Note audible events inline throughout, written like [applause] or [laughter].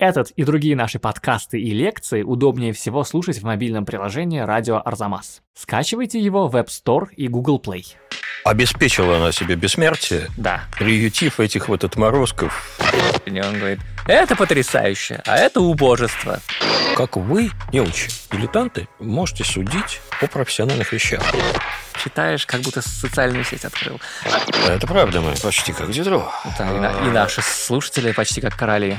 Этот и другие наши подкасты и лекции удобнее всего слушать в мобильном приложении «Радио Арзамас». Скачивайте его в App Store и Google Play. Обеспечила она себе бессмертие, Да. приютив этих вот отморозков. И он говорит, это потрясающе, а это убожество. Как вы, неучи, дилетанты, можете судить о профессиональных вещах. Читаешь, как будто социальную сеть открыл. Это правда, мы почти как Дидро. Да, и, на- и наши слушатели почти как короли.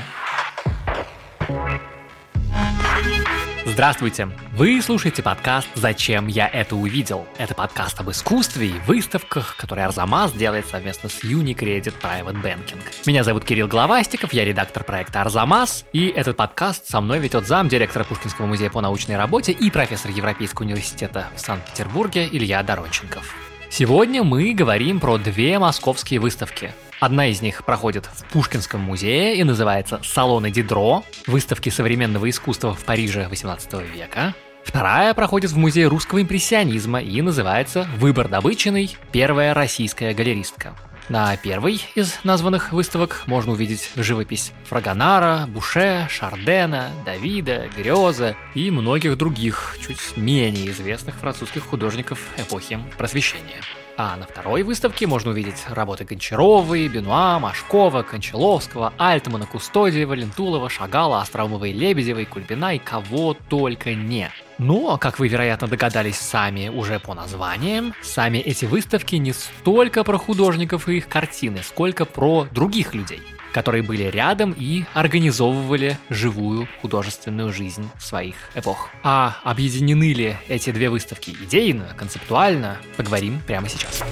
Здравствуйте! Вы слушаете подкаст «Зачем я это увидел?». Это подкаст об искусстве и выставках, который Арзамас делает совместно с Unicredit Private Banking. Меня зовут Кирилл Главастиков, я редактор проекта «Арзамас», и этот подкаст со мной ведет зам директора Пушкинского музея по научной работе и профессор Европейского университета в Санкт-Петербурге Илья Доронченков. Сегодня мы говорим про две московские выставки. Одна из них проходит в Пушкинском музее и называется «Салоны Дидро» – выставки современного искусства в Париже XVIII века. Вторая проходит в Музее русского импрессионизма и называется «Выбор добыченный. Первая российская галеристка». На первой из названных выставок можно увидеть живопись Фрагонара, Буше, Шардена, Давида, Грёза и многих других, чуть менее известных французских художников эпохи Просвещения. А на второй выставке можно увидеть работы Гончаровой, Бенуа, Машкова, Кончаловского, Альтмана, Кустодиева, Лентулова, Шагала, Остроумовой, Лебедевой, Кульбина и кого только не. Но, как вы, вероятно, догадались сами уже по названиям, сами эти выставки не столько про художников и их картины, сколько про других людей, которые были рядом и организовывали живую художественную жизнь своих эпох. А объединены ли эти две выставки идейно, концептуально, поговорим прямо сейчас.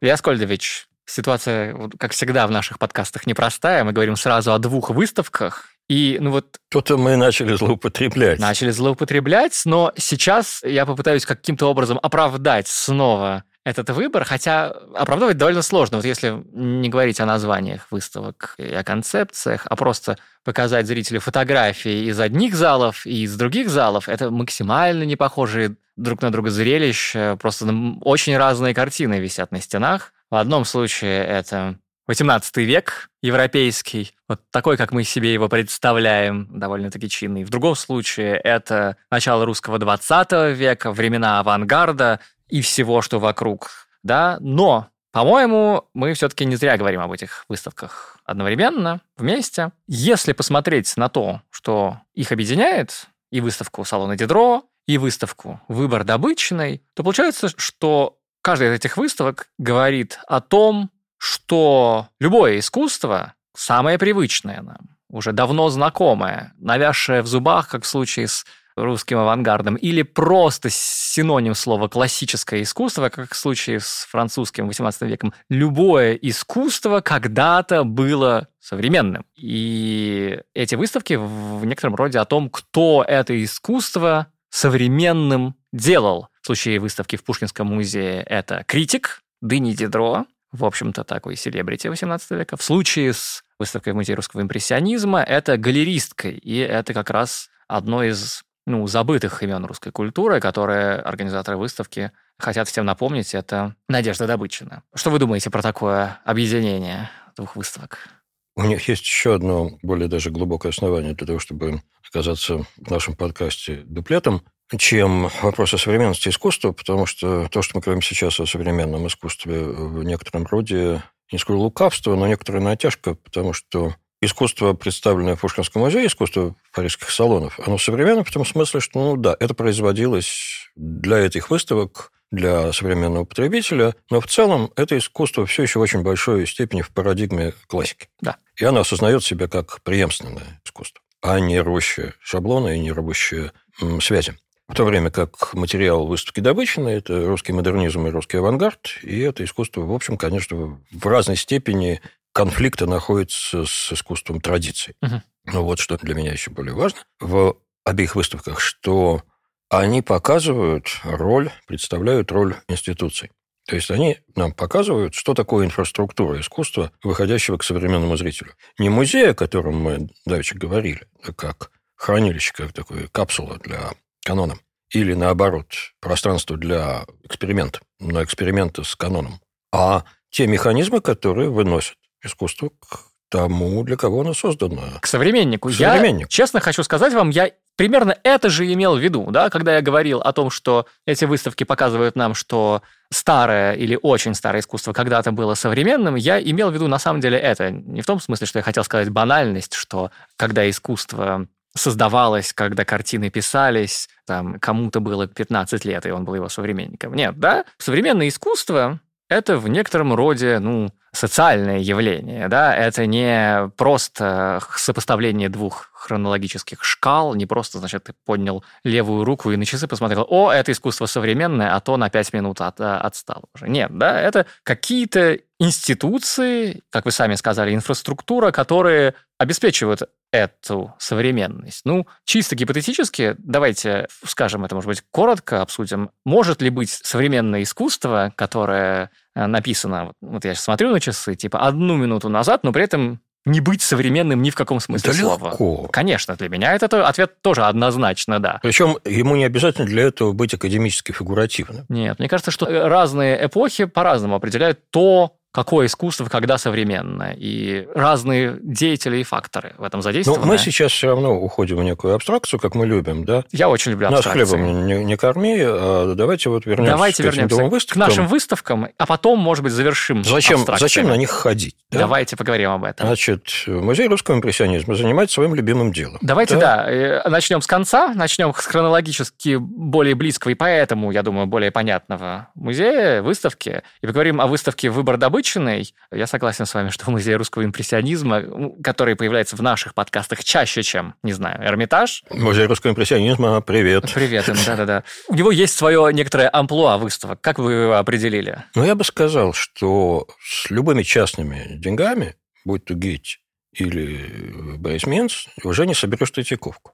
Виаскольдович, ситуация, как всегда в наших подкастах, непростая. Мы говорим сразу о двух выставках. И, ну вот, Тут мы начали злоупотреблять. начали злоупотреблять, но сейчас я попытаюсь каким-то образом оправдать снова этот выбор, хотя оправдывать довольно сложно. Вот если не говорить о названиях выставок и о концепциях, а просто показать зрителю фотографии из одних залов и из других залов, это максимально не похожие друг на друга зрелища, просто очень разные картины висят на стенах. В одном случае это 18 век европейский, вот такой, как мы себе его представляем, довольно-таки чинный. В другом случае это начало русского 20 века, времена авангарда и всего, что вокруг, да, но по-моему, мы все-таки не зря говорим об этих выставках одновременно, вместе. Если посмотреть на то, что их объединяет, и выставку салона Дидро, и выставку «Выбор добыченный», то получается, что каждая из этих выставок говорит о том, что любое искусство самое привычное нам, уже давно знакомое, навязшее в зубах, как в случае с русским авангардом, или просто синоним слова классическое искусство, как в случае с французским XVIII веком. Любое искусство когда-то было современным. И эти выставки в некотором роде о том, кто это искусство современным делал. В случае выставки в Пушкинском музее это критик Дыни Дидро, в общем-то, такой селебрити 18 века. В случае с выставкой в Музее русского импрессионизма это галеристка, и это как раз одно из ну, забытых имен русской культуры, которые организаторы выставки хотят всем напомнить, это Надежда Добычина. Что вы думаете про такое объединение двух выставок? У них есть еще одно более даже глубокое основание для того, чтобы оказаться в нашем подкасте дуплетом, чем вопрос о современности искусства, потому что то, что мы говорим сейчас о современном искусстве, в некотором роде не скажу лукавство, но некоторая натяжка, потому что искусство, представленное в Пушкинском музее, искусство парижских салонов, оно современное в том смысле, что, ну да, это производилось для этих выставок, для современного потребителя, но в целом это искусство все еще в очень большой степени в парадигме классики. Да. И оно осознает себя как преемственное искусство, а не рвущее шаблоны и не рвущее м, связи. В то время как материал выставки Добычина – это русский модернизм и русский авангард, и это искусство, в общем, конечно, в разной степени конфликта находится с искусством традиций. Мгм. Но вот что для меня еще более важно в обеих выставках, что они показывают роль, представляют роль институций. То есть они нам показывают, что такое инфраструктура искусства, выходящего к современному зрителю. Не музей, о котором мы давеча говорили, а как хранилище, как такое капсула для канона, или наоборот, пространство для эксперимента, но эксперимента с каноном, а те механизмы, которые выносят искусство к тому, для кого она создана. К современнику. К современнику. Я, честно хочу сказать вам, я примерно это же имел в виду, да, когда я говорил о том, что эти выставки показывают нам, что старое или очень старое искусство когда-то было современным, я имел в виду на самом деле это. Не в том смысле, что я хотел сказать банальность, что когда искусство создавалось, когда картины писались, там кому-то было 15 лет, и он был его современником. Нет, да? Современное искусство – это в некотором роде, ну, социальное явление, да, это не просто сопоставление двух хронологических шкал, не просто, значит, ты поднял левую руку и на часы посмотрел, о, это искусство современное, а то на пять минут от, отстал уже. Нет, да, это какие-то институции, как вы сами сказали, инфраструктура, которые обеспечивают эту современность. Ну, чисто гипотетически, давайте скажем это, может быть, коротко обсудим. Может ли быть современное искусство, которое э, написано, вот я сейчас смотрю на часы, типа одну минуту назад, но при этом не быть современным ни в каком смысле это слова. Легко. Конечно, для меня это ответ тоже однозначно, да. Причем ему не обязательно для этого быть академически фигуративным. Нет, мне кажется, что разные эпохи по-разному определяют то, какое искусство когда современно, и разные деятели и факторы в этом задействованы. Но мы сейчас все равно уходим в некую абстракцию, как мы любим, да? Я очень люблю абстракции. Нас хлебом не, не корми, а давайте вот вернемся, давайте к, вернемся выставкам. к нашим выставкам, а потом, может быть, завершим Зачем, зачем на них ходить? Да? Давайте поговорим об этом. Значит, музей русского импрессионизма занимается своим любимым делом. Давайте, да, да э, начнем с конца, начнем с хронологически более близкого и поэтому, я думаю, более понятного музея, выставки, и поговорим о выставке «Выбор добычи», Обычный, я согласен с вами, что музей русского импрессионизма, который появляется в наших подкастах чаще, чем, не знаю, Эрмитаж. Музей русского импрессионизма, привет. Привет, [laughs] да-да-да. У него есть свое некоторое амплуа выставок. Как вы его определили? Ну, я бы сказал, что с любыми частными деньгами, будь то Гетти или Брейсменс, уже не соберешь Третьяковку.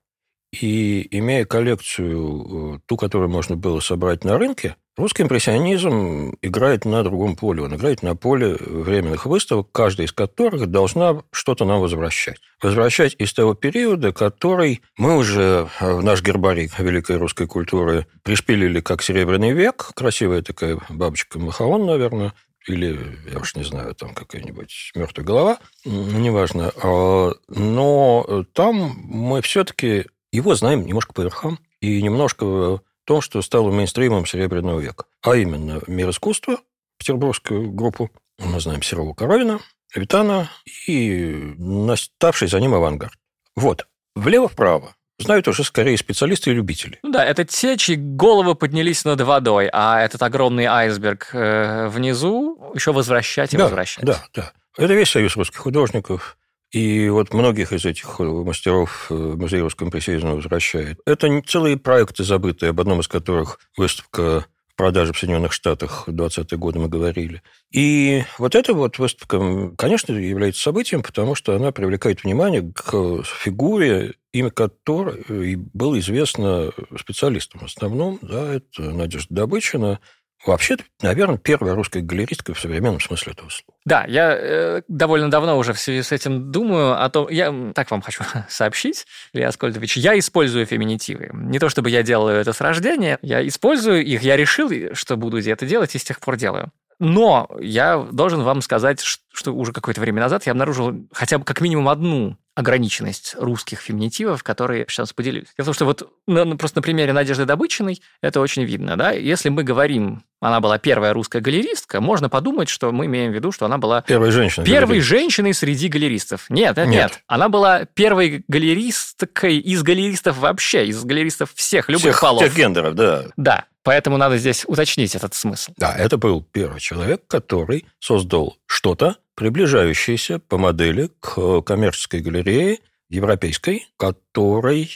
И имея коллекцию, э, ту, которую можно было собрать на рынке, русский импрессионизм играет на другом поле. Он играет на поле временных выставок, каждая из которых должна что-то нам возвращать. Возвращать из того периода, который мы уже в наш гербарий великой русской культуры пришпилили как «Серебряный век». Красивая такая бабочка Махаон, наверное, или, я уж не знаю, там какая-нибудь мертвая голова, неважно. А, но там мы все-таки его знаем немножко по верхам и немножко в том, что стало мейнстримом Серебряного века. А именно мир искусства, петербургскую группу, мы знаем Серова Коровина, Витана и наставший за ним авангард. Вот. Влево-вправо знают уже скорее специалисты и любители. Ну да, это те, чьи головы поднялись над водой, а этот огромный айсберг э, внизу еще возвращать и да, возвращать. Да, да. Это весь союз русских художников, и вот многих из этих мастеров э, музей русского импрессионизма возвращает. Это целые проекты забытые, об одном из которых выставка продажи в Соединенных Штатах в 20-е годы мы говорили. И вот эта вот выставка, конечно, является событием, потому что она привлекает внимание к фигуре, имя которой было известно специалистам. В основном, да, это Надежда Добычина, Вообще, наверное, первая русская галеристка в современном смысле этого слова. Да, я э, довольно давно уже в связи с этим думаю о том... Я так вам хочу [laughs] сообщить, Илья Аскольдович, я использую феминитивы. Не то чтобы я делаю это с рождения, я использую их, я решил, что буду это делать, и с тех пор делаю. Но я должен вам сказать, что уже какое-то время назад я обнаружил хотя бы как минимум одну ограниченность русских феминитивов, которые сейчас поделюсь. Том, что вот ну, просто на примере Надежды Добычиной это очень видно. Да? Если мы говорим, она была первая русская галеристка, можно подумать, что мы имеем в виду, что она была... Первой женщиной. Первой женщиной среди галеристов. Нет, нет, нет, нет. Она была первой галеристкой из галеристов вообще, из галеристов всех, любых всех, полов. Всех гендеров, да. Да. Поэтому надо здесь уточнить этот смысл. Да, это был первый человек, который создал что-то, приближающееся по модели к коммерческой галерее европейской, которой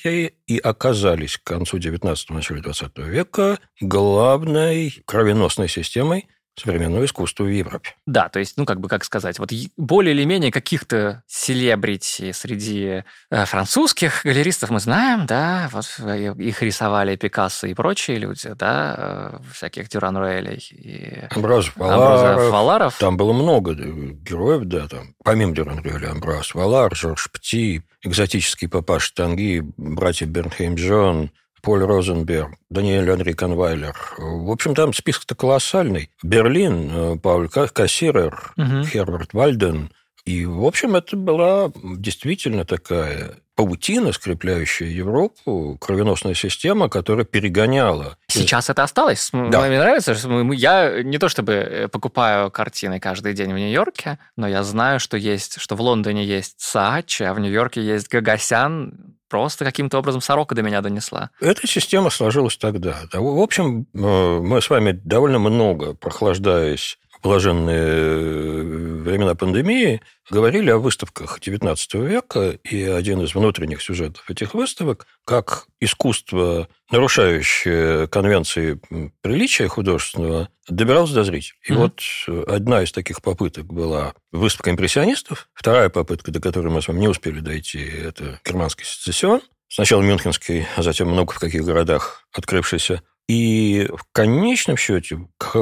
и оказались к концу XIX – начале XX века главной кровеносной системой современного искусства в Европе. Да, то есть, ну, как бы, как сказать, вот более или менее каких-то селебрити среди э, французских галеристов мы знаем, да, вот э, их рисовали Пикассо и прочие люди, да, э, всяких Дюран Руэлей и Амбраз Валаров. Валаров. Там было много героев, да, там, помимо Дюран Руэля, Амбраз Валар, Жорж Пти, экзотический папаш Танги, братья Бернхейм Джон, Поль Розенберг, Даниэль Анри Конвайлер. В общем, там список-то колоссальный. Берлин, э, Пауль Кассирер, угу. Херберт Вальден, И, в общем, это была действительно такая паутина, скрепляющая Европу, кровеносная система, которая перегоняла. Сейчас это осталось. Да. Мне нравится, что я не то чтобы э, покупаю картины каждый день в Нью-Йорке, но я знаю, что есть, что в Лондоне есть Саачи, а в Нью-Йорке есть Гагасян. Просто каким-то образом сорока до меня донесла. Эта система сложилась тогда. В общем, э, мы с вами довольно много, прохлаждаясь блаженные э, времена пандемии, говорили о выставках XIX века, и один из внутренних сюжетов этих выставок, как искусство, нарушающее конвенции приличия художественного, добиралось до зрителей. И mm-hmm. вот одна из таких попыток была выставка импрессионистов, вторая попытка, до которой мы с вами не успели дойти, это германский сецессион, Сначала Мюнхенский, а затем много в каких городах открывшийся. И в конечном счете к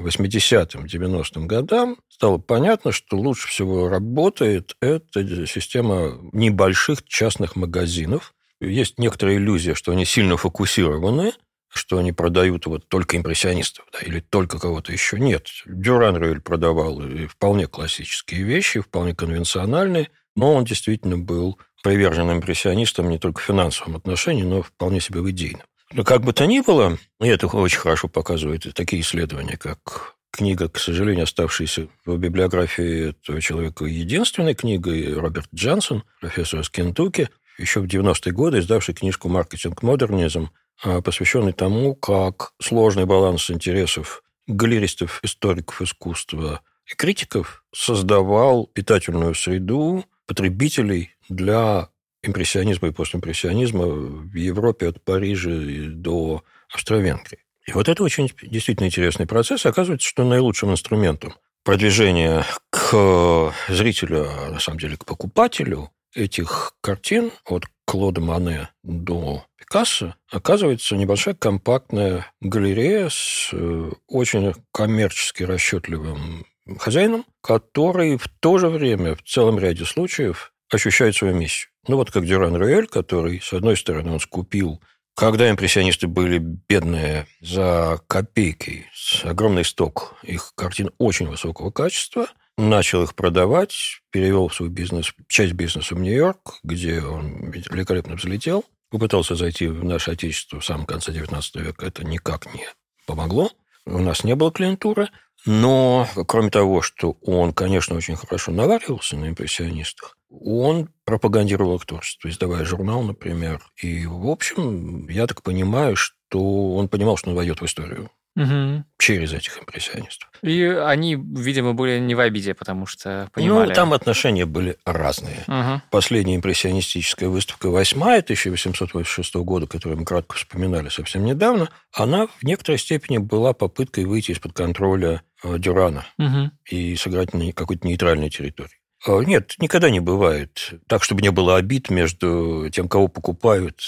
80-м, 90-м годам стало понятно, что лучше всего работает эта система небольших частных магазинов. Есть некоторая иллюзия, что они сильно фокусированы, что они продают вот только импрессионистов да, или только кого-то еще. Нет. Дюран Рюэль продавал вполне классические вещи, вполне конвенциональные, но он действительно был привержен импрессионистам не только в финансовом отношении, но вполне себе в идейном. Но как бы то ни было, и это очень хорошо показывают такие исследования, как книга, к сожалению, оставшаяся в библиографии этого человека единственной книгой, Роберт Джонсон, профессор из Кентукки, еще в 90-е годы издавший книжку «Маркетинг модернизм», а, посвященный тому, как сложный баланс интересов галеристов, историков искусства и критиков создавал питательную среду потребителей для импрессионизма и постимпрессионизма в Европе от Парижа до Австро-Венгрии. И вот это очень действительно интересный процесс. Оказывается, что наилучшим инструментом продвижения к зрителю, а на самом деле к покупателю этих картин от Клода Мане до Пикассо оказывается небольшая компактная галерея с э, очень коммерчески расчетливым хозяином, который в то же время в целом ряде случаев ощущает свою миссию. Ну, вот как Дюран Руэль, который, с одной стороны, он скупил когда импрессионисты были бедные за копейки, огромный сток их картин очень высокого качества, начал их продавать, перевел в свой бизнес, часть бизнеса в Нью-Йорк, где он великолепно взлетел, попытался зайти в наше отечество в самом конце XIX века. Это никак не помогло. У нас не было клиентуры. Но, кроме того, что он, конечно, очень хорошо наваривался на импрессионистах, он пропагандировал их творчество, издавая журнал, например. И, в общем, я так понимаю, что он понимал, что он войдет в историю угу. через этих импрессионистов. И они, видимо, были не в обиде, потому что понимали... Ну, там отношения были разные. Угу. Последняя импрессионистическая выставка «Восьмая» 1886 года, которую мы кратко вспоминали совсем недавно, она в некоторой степени была попыткой выйти из-под контроля э, Дюрана угу. и сыграть на какой-то нейтральной территории. А, нет, никогда не бывает так, чтобы не было обид между тем, кого покупают,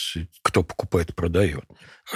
кто покупает продает.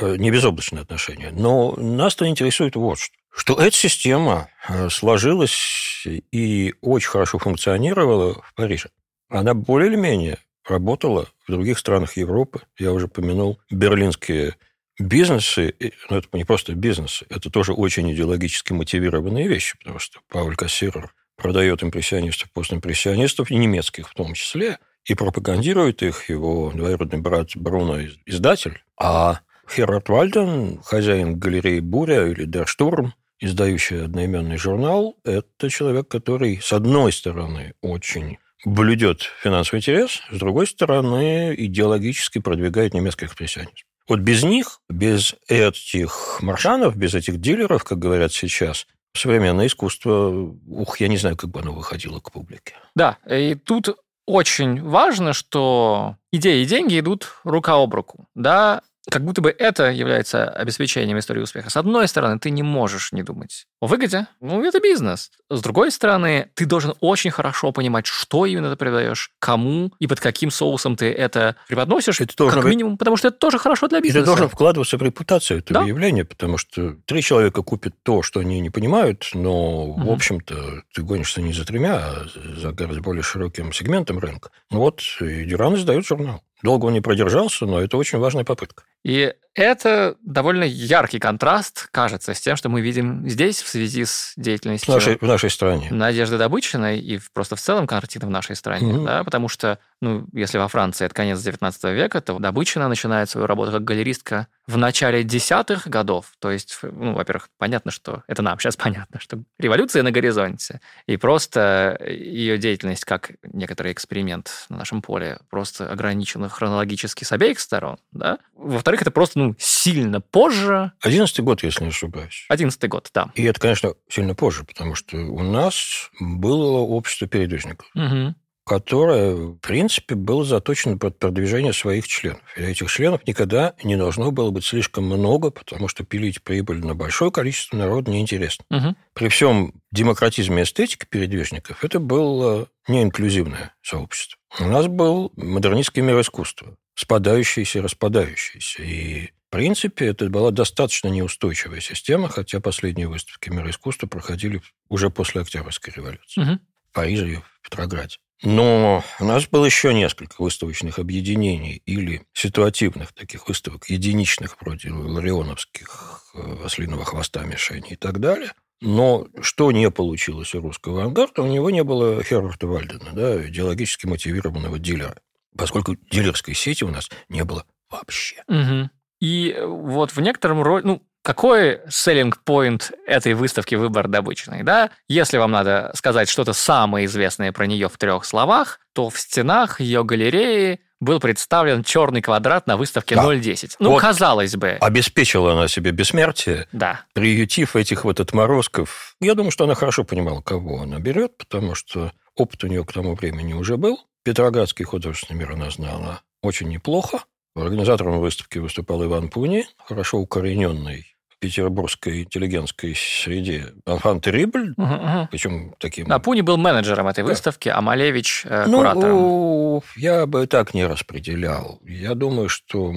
А, не безоблачные отношения. Но нас-то интересует вот что. Что эта система а, сложилась и очень хорошо функционировала в Париже. Она более или менее работала в других странах Европы. Я уже помянул берлинские бизнесы, но это не просто бизнесы, это тоже очень идеологически мотивированные вещи, потому что Пауль Кассирер продает импрессионистов, постимпрессионистов, и немецких в том числе, и пропагандирует их его двоюродный брат Бруно, издатель, а Херард Вальден, хозяин галереи «Буря» или «Дер Штурм», издающий одноименный журнал, это человек, который, с одной стороны, очень блюдет финансовый интерес, с другой стороны, идеологически продвигает немецкий экспрессионизм. Вот без них, без этих маршанов, без этих дилеров, как говорят сейчас, современное искусство, ух, я не знаю, как бы оно выходило к публике. Да, и тут очень важно, что идеи и деньги идут рука об руку. Да, как будто бы это является обеспечением истории успеха. С одной стороны, ты не можешь не думать о выгоде. Ну, это бизнес. С другой стороны, ты должен очень хорошо понимать, что именно ты продаешь, кому и под каким соусом ты это преподносишь, это как быть... минимум, потому что это тоже хорошо для бизнеса. Это должно вкладываться в репутацию этого да? явления, потому что три человека купят то, что они не понимают, но, угу. в общем-то, ты гонишься не за тремя, а за гораздо более широким сегментом рынка. Ну вот, и Дюран издает журнал. Долго он не продержался, но это очень важная попытка. И это довольно яркий контраст, кажется, с тем, что мы видим здесь в связи с деятельностью... В нашей, в нашей стране. Надежды Добычиной и просто в целом картина в нашей стране. Mm-hmm. Да, потому что, ну, если во Франции это конец 19 века, то Добычина начинает свою работу как галеристка в начале десятых годов. То есть, ну, во-первых, понятно, что... Это нам сейчас понятно, что революция на горизонте. И просто ее деятельность как некоторый эксперимент на нашем поле просто ограничена хронологически с обеих сторон. Да? Во-вторых, это просто, ну, сильно позже. Одиннадцатый год, если не ошибаюсь. Одиннадцатый год, да. И это, конечно, сильно позже, потому что у нас было общество передвижников. Угу которое, в принципе, было заточено под продвижение своих членов. И этих членов никогда не должно было быть слишком много, потому что пилить прибыль на большое количество народа неинтересно. Угу. При всем демократизме эстетики передвижников это было неинклюзивное сообщество. У нас был модернистский мир искусства, спадающийся и распадающийся. И в принципе, это была достаточно неустойчивая система, хотя последние выставки мира искусства проходили уже после Октябрьской революции. Угу. В Париже и в Петрограде. Но у нас было еще несколько выставочных объединений или ситуативных таких выставок, единичных, вроде ларионовских, э, ослиного хвоста, мишени и так далее. Но что не получилось у русского авангарда, у него не было Херарда Вальдена, да, идеологически мотивированного дилера, поскольку дилерской сети у нас не было вообще. Угу. И вот в некотором роде, ну, какой selling point этой выставки «Выбор добычный», да? Если вам надо сказать что-то самое известное про нее в трех словах, то в стенах ее галереи был представлен черный квадрат на выставке да. 0.10. Ну, вот казалось бы. Обеспечила она себе бессмертие, да. приютив этих вот отморозков. Я думаю, что она хорошо понимала, кого она берет, потому что опыт у нее к тому времени уже был. Петроградский художественный мир она знала очень неплохо. Организатором выставки выступал Иван Пуни, хорошо укорененный в петербургской интеллигентской среде Анфан Терибль, угу, угу. причем таким... А Пуни был менеджером этой да. выставки, а Малевич э, ну, куратором. я бы так не распределял. Я думаю, что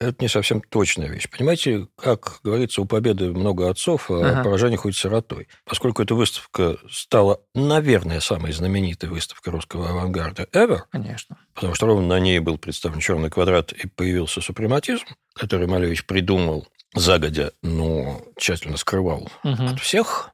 это не совсем точная вещь. Понимаете, как говорится, у победы много отцов, а ага. поражение хоть сиротой. Поскольку эта выставка стала, наверное, самой знаменитой выставкой русского авангарда ever. Конечно. Потому что ровно на ней был представлен черный квадрат и появился супрематизм, который Малевич придумал загодя, но тщательно скрывал угу. от всех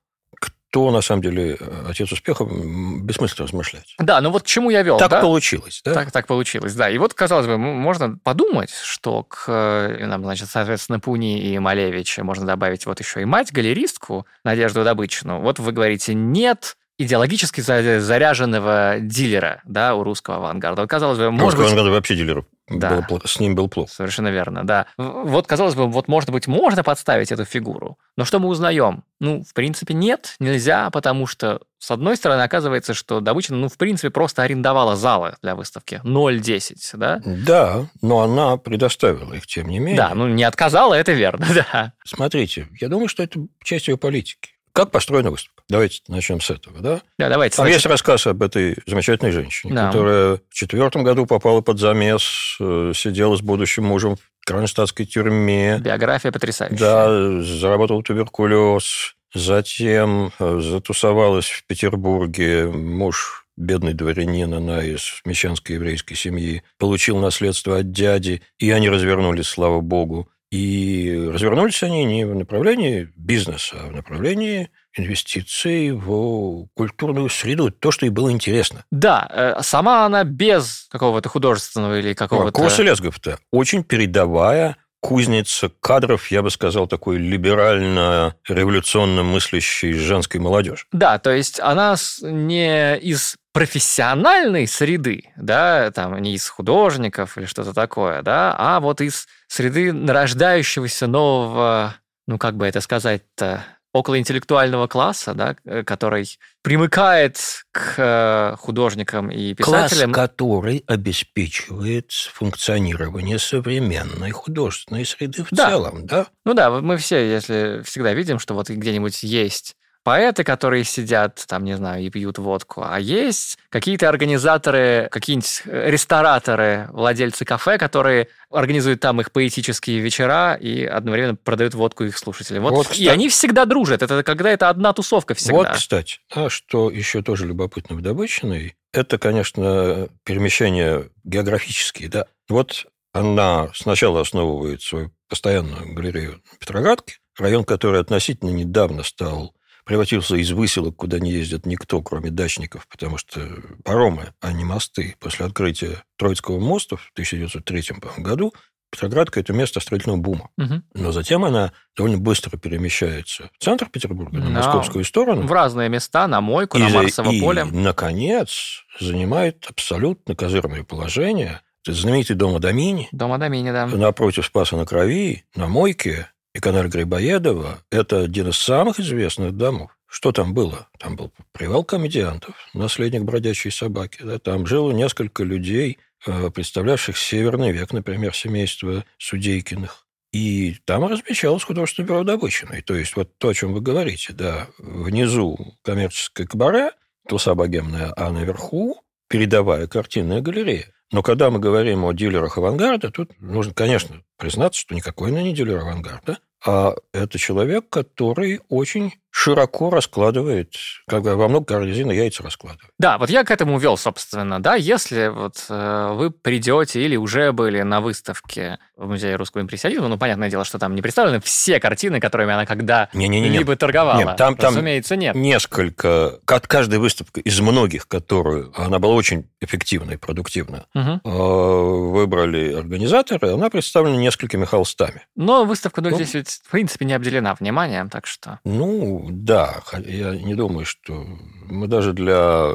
то, на самом деле, отец успеха, бессмысленно размышлять. Да, ну вот к чему я вел. Так да? получилось, да? Так, так получилось, да. И вот, казалось бы, можно подумать, что к э, нам, значит, соответственно, Пуни и Малевич можно добавить вот еще и мать-галеристку Надежду Добычину. Вот вы говорите, нет идеологически заряженного дилера да, у русского авангарда. Казалось бы, может Русского быть... авангарда вообще дилеров да. Было, с ним был плохо. Совершенно верно, да. Вот, казалось бы, вот, может быть, можно подставить эту фигуру. Но что мы узнаем? Ну, в принципе, нет, нельзя, потому что, с одной стороны, оказывается, что Добычина, ну, в принципе, просто арендовала залы для выставки. 0,10, да? Да, но она предоставила их, тем не менее. Да, ну, не отказала, это верно, [laughs] да. Смотрите, я думаю, что это часть ее политики. Как построена выставка? Давайте начнем с этого, да? Да, давайте. Там значит... есть рассказ об этой замечательной женщине, да. которая в четвертом году попала под замес, э, сидела с будущим мужем в кронштадтской тюрьме. Биография потрясающая. Да, заработала туберкулез, затем э, затусовалась в Петербурге. Муж бедный дворянин, она из мещанской еврейской семьи, получил наследство от дяди, и они развернулись, слава богу. И развернулись они не в направлении бизнеса, а в направлении инвестиций в культурную среду, то, что ей было интересно. Да, э, сама она без какого-то художественного или какого-то... Курс Лесгов-то очень передовая кузница кадров, я бы сказал, такой либерально-революционно мыслящей женской молодежи. Да, то есть она не из профессиональной среды, да, там не из художников или что-то такое, да, а вот из среды нарождающегося нового, ну как бы это сказать-то, околоинтеллектуального класса, да, э, который примыкает к э, художникам и писателям. Класс, который обеспечивает функционирование современной художественной среды в да. целом, да? Ну да, мы все, если всегда видим, что вот где-нибудь есть поэты, которые сидят, там, не знаю, и пьют водку, а есть какие-то организаторы, какие-нибудь э, рестораторы, владельцы кафе, которые организуют там их поэтические вечера и одновременно продают водку их слушателям. Вот, вот, кстати, и они всегда дружат. Это когда это одна тусовка всегда. Вот, кстати, а что еще тоже любопытно в Добычиной, это, конечно, перемещения географические, да. Вот Она сначала основывает свою постоянную галерею Петроградки, район, который относительно недавно стал превратился из выселок, куда не ездит никто, кроме дачников, потому что паромы, а не мосты, после открытия Троицкого моста в 1903 году Петроградка – это место строительного бума. Угу. Но затем она довольно быстро перемещается в центр Петербурга, на, на московскую сторону. В разные места, на Мойку, и, на Марсово и, поле. И, наконец, занимает абсолютно козырное положение. Знаменитый дом Адамини. Дом Адамини, да. Напротив Спаса на Крови, на Мойке, и Грибоедова – это один из самых известных домов. Что там было? Там был привал комедиантов, наследник бродячей собаки. Да? Там жило несколько людей, э, представлявших Северный век, например, семейство Судейкиных. И там размещалось художественное бюро Добычиной. То есть вот то, о чем вы говорите, да, внизу коммерческое кабаре, туса богемная, а наверху передовая картинная галерея. Но когда мы говорим о дилерах авангарда, тут нужно, конечно, признаться, что никакой она не дилер авангарда, а это человек, который очень широко раскладывает, как бы во много корзины яйца раскладывает. Да, вот я к этому вел, собственно, да, если вот э, вы придете или уже были на выставке в Музее русского импрессионизма, ну, понятное дело, что там не представлены все картины, которыми она когда-либо торговала. Нет, там, там Разумеется, нет. Несколько, каждая выставка из многих, которую она была очень эффективна и продуктивна, угу. выбрали организаторы, она представлена несколькими холстами. Но выставка 010 ну, в принципе, не обделена вниманием, так что... Ну, да, я не думаю, что мы даже для э,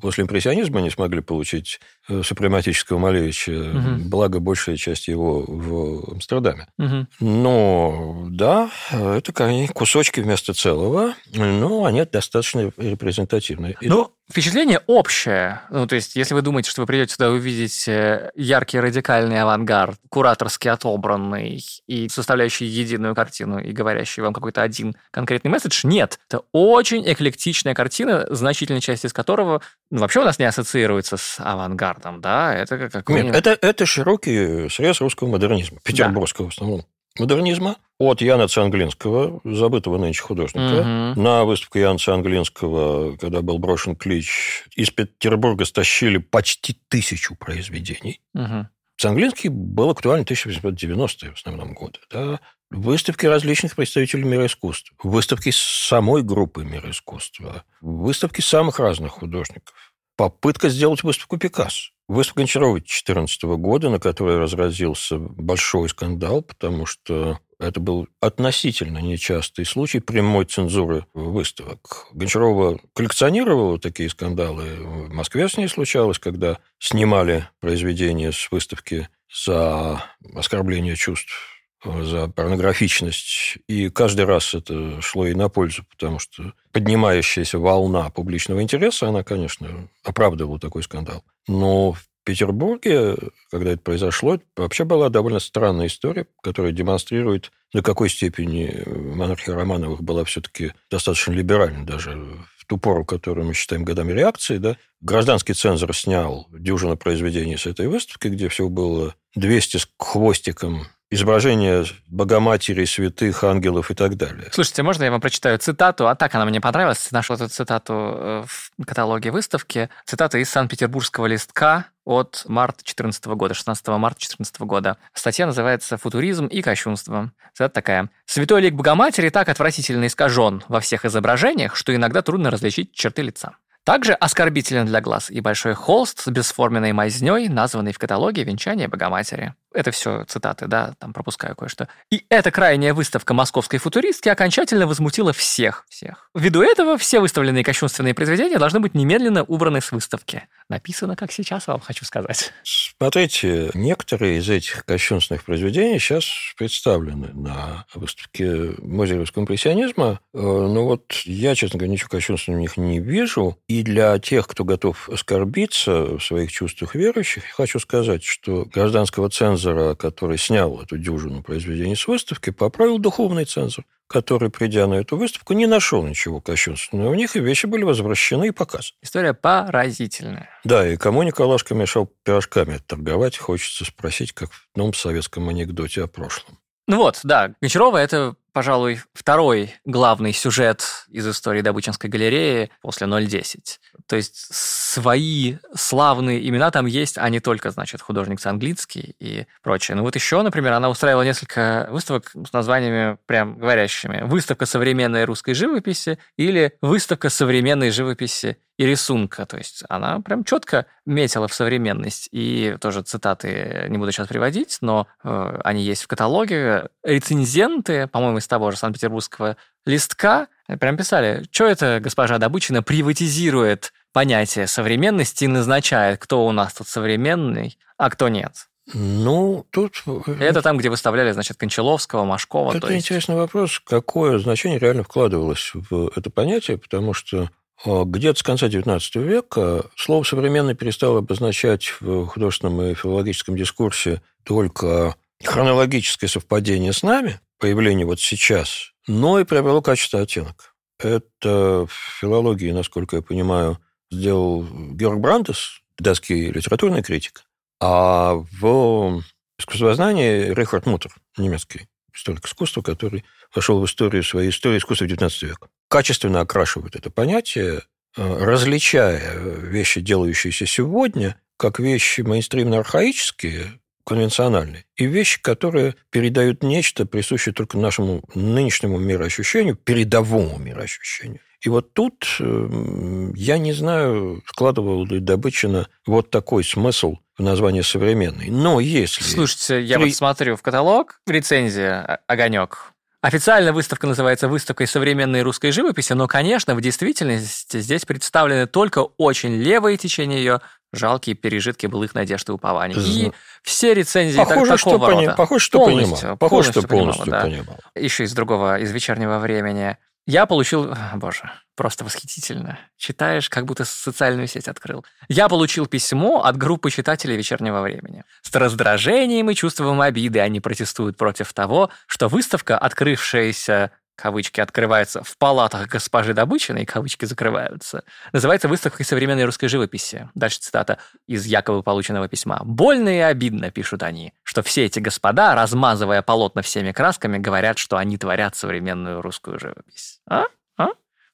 после импрессионизма не смогли получить супрематического Малевича, угу. благо большая часть его в Амстердаме. Угу. Но да, это кусочки вместо целого, но они достаточно репрезентативные. Ну, Впечатление общее. Ну, то есть, если вы думаете, что вы придете сюда увидеть яркий радикальный авангард, кураторски отобранный и составляющий единую картину и говорящий вам какой-то один конкретный месседж, нет. Это очень эклектичная картина, значительная часть из которого ну, вообще у нас не ассоциируется с авангардом, да? Это как Нет, это, это широкий срез русского модернизма, петербургского да. в основном модернизма от Яна Цианглинского, забытого нынче художника. Угу. На выставку Яна Цианглинского, когда был брошен клич, из Петербурга стащили почти тысячу произведений. Угу. Цианглинский был актуален в 1890-е в основном годы. Да? Выставки различных представителей мира искусства, выставки самой группы мира искусства, выставки самых разных художников. Попытка сделать выставку Пикассо. Выставка Гончарова 2014 года, на которой разразился большой скандал, потому что это был относительно нечастый случай прямой цензуры выставок. Гончарова коллекционировала такие скандалы. В Москве с ней случалось, когда снимали произведения с выставки за оскорбление чувств за порнографичность. И каждый раз это шло ей на пользу, потому что поднимающаяся волна публичного интереса, она, конечно, оправдывала такой скандал. Но в Петербурге, когда это произошло, вообще была довольно странная история, которая демонстрирует, до какой степени монархия Романовых была все-таки достаточно либеральна даже в ту пору, которую мы считаем годами реакции. Да? Гражданский цензор снял дюжину произведений с этой выставки, где все было 200 с хвостиком изображения Богоматери, святых, ангелов и так далее. Слушайте, можно я вам прочитаю цитату? А так она мне понравилась. Нашел эту цитату э, в каталоге выставки. Цитата из Санкт-Петербургского листка от марта 2014 года, 16 марта 2014 года. Статья называется «Футуризм и кощунство». Цитата такая. «Святой лик Богоматери так отвратительно искажен во всех изображениях, что иногда трудно различить черты лица. Также оскорбителен для глаз и большой холст с бесформенной мазней, названный в каталоге «Венчание Богоматери». Это все цитаты, да, там пропускаю кое-что. И эта крайняя выставка московской футуристки окончательно возмутила всех. всех. Ввиду этого все выставленные кощунственные произведения должны быть немедленно убраны с выставки. Написано, как сейчас вам хочу сказать. Смотрите, некоторые из этих кощунственных произведений сейчас представлены на выставке Музея русского импрессионизма. Э, но вот я, честно говоря, ничего кощунственного в них не вижу. И для тех, кто готов оскорбиться в своих чувствах верующих, хочу сказать, что гражданского ценза цензора, который снял эту дюжину произведений с выставки, поправил духовный цензор, который, придя на эту выставку, не нашел ничего кощунственного в них, и вещи были возвращены и показаны. История поразительная. Да, и кому Николашка мешал пирожками торговать, хочется спросить, как в одном советском анекдоте о прошлом. Ну вот, да, Гончарова – это, пожалуй, второй главный сюжет из истории Добычинской галереи после 010. То есть свои славные имена там есть, а не только, значит, художник английский и прочее. Ну вот еще, например, она устраивала несколько выставок с названиями прям говорящими. Выставка современной русской живописи или выставка современной живописи и рисунка. То есть она прям четко метила в современность. И тоже цитаты не буду сейчас приводить, но э, они есть в каталоге. Рецензенты, по-моему, из того же Санкт-Петербургского листка, прям писали, что это госпожа Добычина приватизирует понятие современности и назначает, кто у нас тут современный, а кто нет. Ну, тут... Э, это там, где выставляли, значит, Кончаловского, Машкова. Это есть... интересный вопрос, какое значение реально вкладывалось в это понятие, потому что а, где-то с конца XIX века слово «современный» перестало обозначать в художественном и филологическом дискурсе только хронологическое совпадение с нами, появление вот сейчас, но и приобрело качество оттенок. Это в филологии, насколько я понимаю, сделал Георг Брандес, датский литературный критик, а в искусствознании Рихард Мутер, немецкий историк искусства, который вошел в историю своей истории искусства XIX века качественно окрашивают это понятие, э, различая вещи, делающиеся сегодня, как вещи мейнстримно-архаические, конвенциональные, и вещи, которые передают нечто, присущее только нашему нынешнему мироощущению, передовому мироощущению. И вот тут э, я не знаю, вкладывал ли Добычина вот такой смысл в название современный. Но если... Слушайте, я При... вот смотрю в каталог, рецензия «Огонек», Официально выставка называется «Выставкой современной русской живописи», но, конечно, в действительности здесь представлены только очень левые течения ее, жалкие пережитки былых надежд и упований. И все рецензии похоже, так, такого что рода. Похоже, что полностью, понимал. Похоже, что полностью понимал, да. понимал. Еще из другого, из вечернего времени. Я получил... Боже, просто восхитительно. Читаешь, как будто социальную сеть открыл. Я получил письмо от группы читателей «Вечернего времени». С раздражением и чувством обиды они протестуют против того, что выставка, открывшаяся кавычки открывается в палатах госпожи Добычиной, кавычки закрываются, называется выставкой современной русской живописи. Дальше цитата из якобы полученного письма. «Больно и обидно», пишут они, что все эти господа, размазывая полотна всеми красками, говорят, что они творят современную русскую живопись. А? А?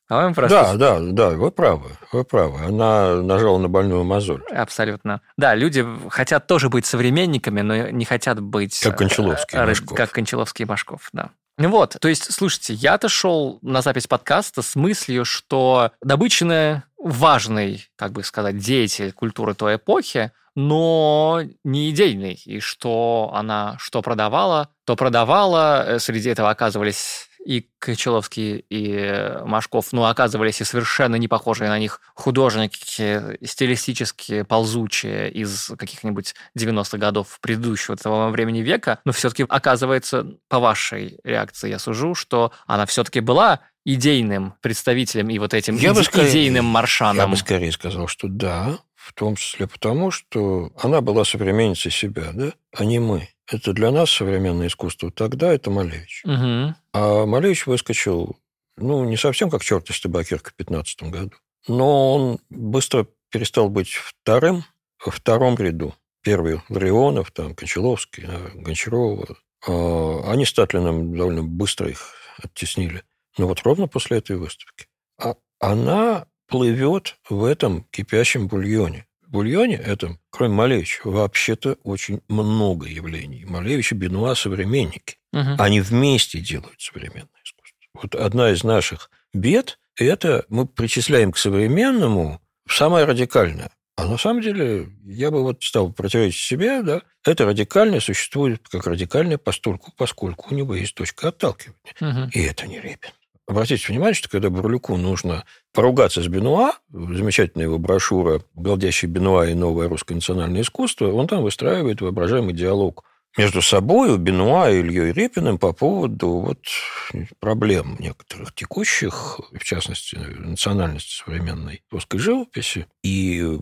А просто... Да, да, да, вы правы, вы правы. Она нажала на больную мозоль. Абсолютно. Да, люди хотят тоже быть современниками, но не хотят быть... Как Кончаловский э, Машков. Как Кончаловский Машков, да. Вот, то есть, слушайте, я-то шел на запись подкаста с мыслью, что Добычина важный, как бы сказать, деятель культуры той эпохи, но не идейный, и что она что продавала, то продавала, э, среди этого оказывались и Кончаловский, и Машков, ну, оказывались и совершенно не похожие на них художники, стилистически ползучие из каких-нибудь 90-х годов предыдущего того времени века, но все-таки оказывается, по вашей реакции я сужу, что она все-таки была идейным представителем и вот этим я иде- скорее, идейным маршаном. Я бы скорее сказал, что да, в том числе потому, что она была современницей себя, да, а не мы. Это для нас современное искусство. Тогда это Малевич. Угу. А Малевич выскочил, ну, не совсем как черт из табакерка в 15 году, но он быстро перестал быть вторым, во втором ряду. Первый Ларионов, там, Кончаловский, а, Гончарова. А, они с Татлиным довольно быстро их оттеснили. Но вот ровно после этой выставки. А она плывет в этом кипящем бульоне бульоне этом, кроме Малевича, вообще-то очень много явлений. Малевич и Бенуа – современники. Угу. Они вместе делают современное искусство. Вот одна из наших бед – это мы причисляем к современному самое радикальное. А на самом деле, я бы вот стал противоречить себе, да, это радикальное существует как радикальное постольку, поскольку у него есть точка отталкивания. Угу. И это не Репин. Обратите внимание, что когда Бурлюку нужно поругаться с Бенуа, замечательная его брошюра «Голдящий Бенуа и новое русское национальное искусство», он там выстраивает воображаемый диалог между собой, Бенуа и Ильей Репиным по поводу вот проблем некоторых текущих, в частности, национальности современной русской живописи. И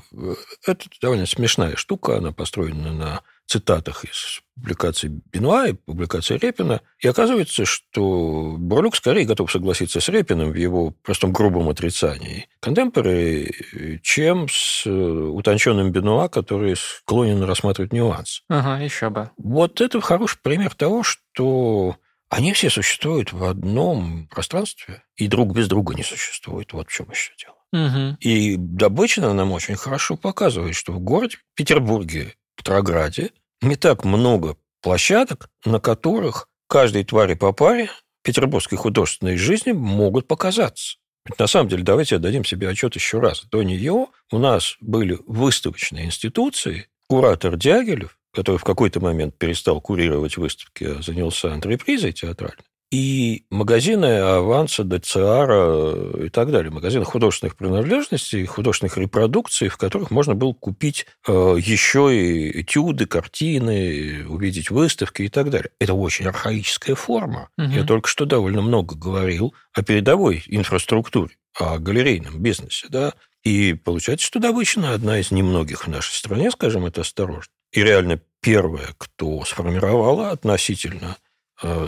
это довольно смешная штука, она построена на цитатах из публикаций Бенуа и публикации Репина. И оказывается, что Бурлюк скорее готов согласиться с Репиным в его простом грубом отрицании контемпорари, чем с э, утонченным Бенуа, который склонен рассматривать нюанс. Ага, еще бы. Вот это хороший пример того, что они все существуют в одном пространстве, и друг без друга не существует. Вот в чем еще дело. Угу. И Добычина нам очень хорошо показывает, что в городе Петербурге, Петрограде не так много площадок, на которых каждой твари по паре петербургской художественной жизни могут показаться. Ведь на самом деле, давайте отдадим себе отчет еще раз. До нее у нас были выставочные институции, куратор Дягилев, который в какой-то момент перестал курировать выставки, а занялся антрепризой театральной, и магазины Аванса, ДЦАРа и так далее. Магазины художественных принадлежностей, художественных репродукций, в которых можно было купить э, еще и этюды, картины, увидеть выставки и так далее. Это очень архаическая форма. Угу. Я только что довольно много говорил о передовой инфраструктуре, о галерейном бизнесе. Да? И получается, что Добычина одна из немногих в нашей стране, скажем это осторожно, и реально первая, кто сформировала относительно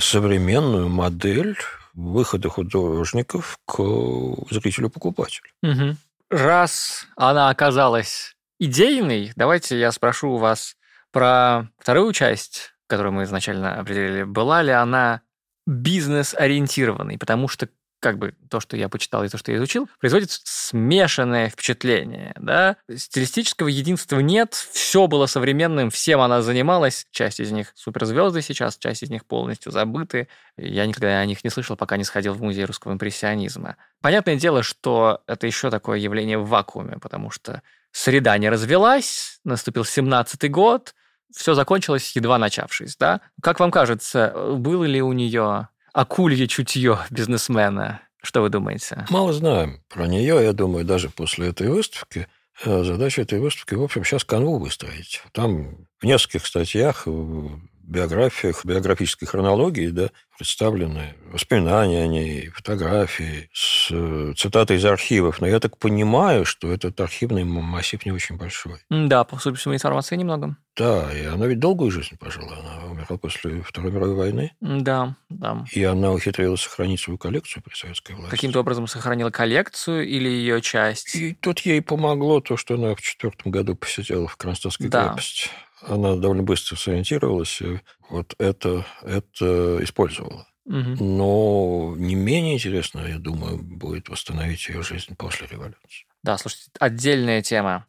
современную модель выхода художников к зрителю-покупателю. Угу. Раз она оказалась идейной, давайте я спрошу у вас про вторую часть, которую мы изначально определили. Была ли она бизнес-ориентированной? Потому что как бы то, что я почитал и то, что я изучил, производит смешанное впечатление. Да? Стилистического единства нет, все было современным, всем она занималась. Часть из них суперзвезды сейчас, часть из них полностью забыты. Я никогда о них не слышал, пока не сходил в музей русского импрессионизма. Понятное дело, что это еще такое явление в вакууме, потому что среда не развелась, наступил 17-й год, все закончилось, едва начавшись, да? Как вам кажется, было ли у нее акулье чутье бизнесмена. Что вы думаете? Мало знаем про нее. Я думаю, даже после этой выставки э, задача этой выставки, в общем, сейчас канву выстроить. Там в нескольких статьях биографиях, биографической хронологии, да, представлены воспоминания о ней, фотографии с э, цитатой из архивов. Но я так понимаю, что этот архивный массив не очень большой. Да, по сути, информации немного. Да, и она ведь долгую жизнь прожила. Она умерла после Второй мировой войны. Да, да. И она ухитрилась сохранить свою коллекцию при советской власти. Каким-то образом сохранила коллекцию или ее часть? И тут ей помогло то, что она в четвертом году посетила в Кронштадтской да. крепости она довольно быстро сориентировалась, и вот это, это использовала. Угу. Но не менее интересно, я думаю, будет восстановить ее жизнь после революции. Да, слушайте, отдельная тема.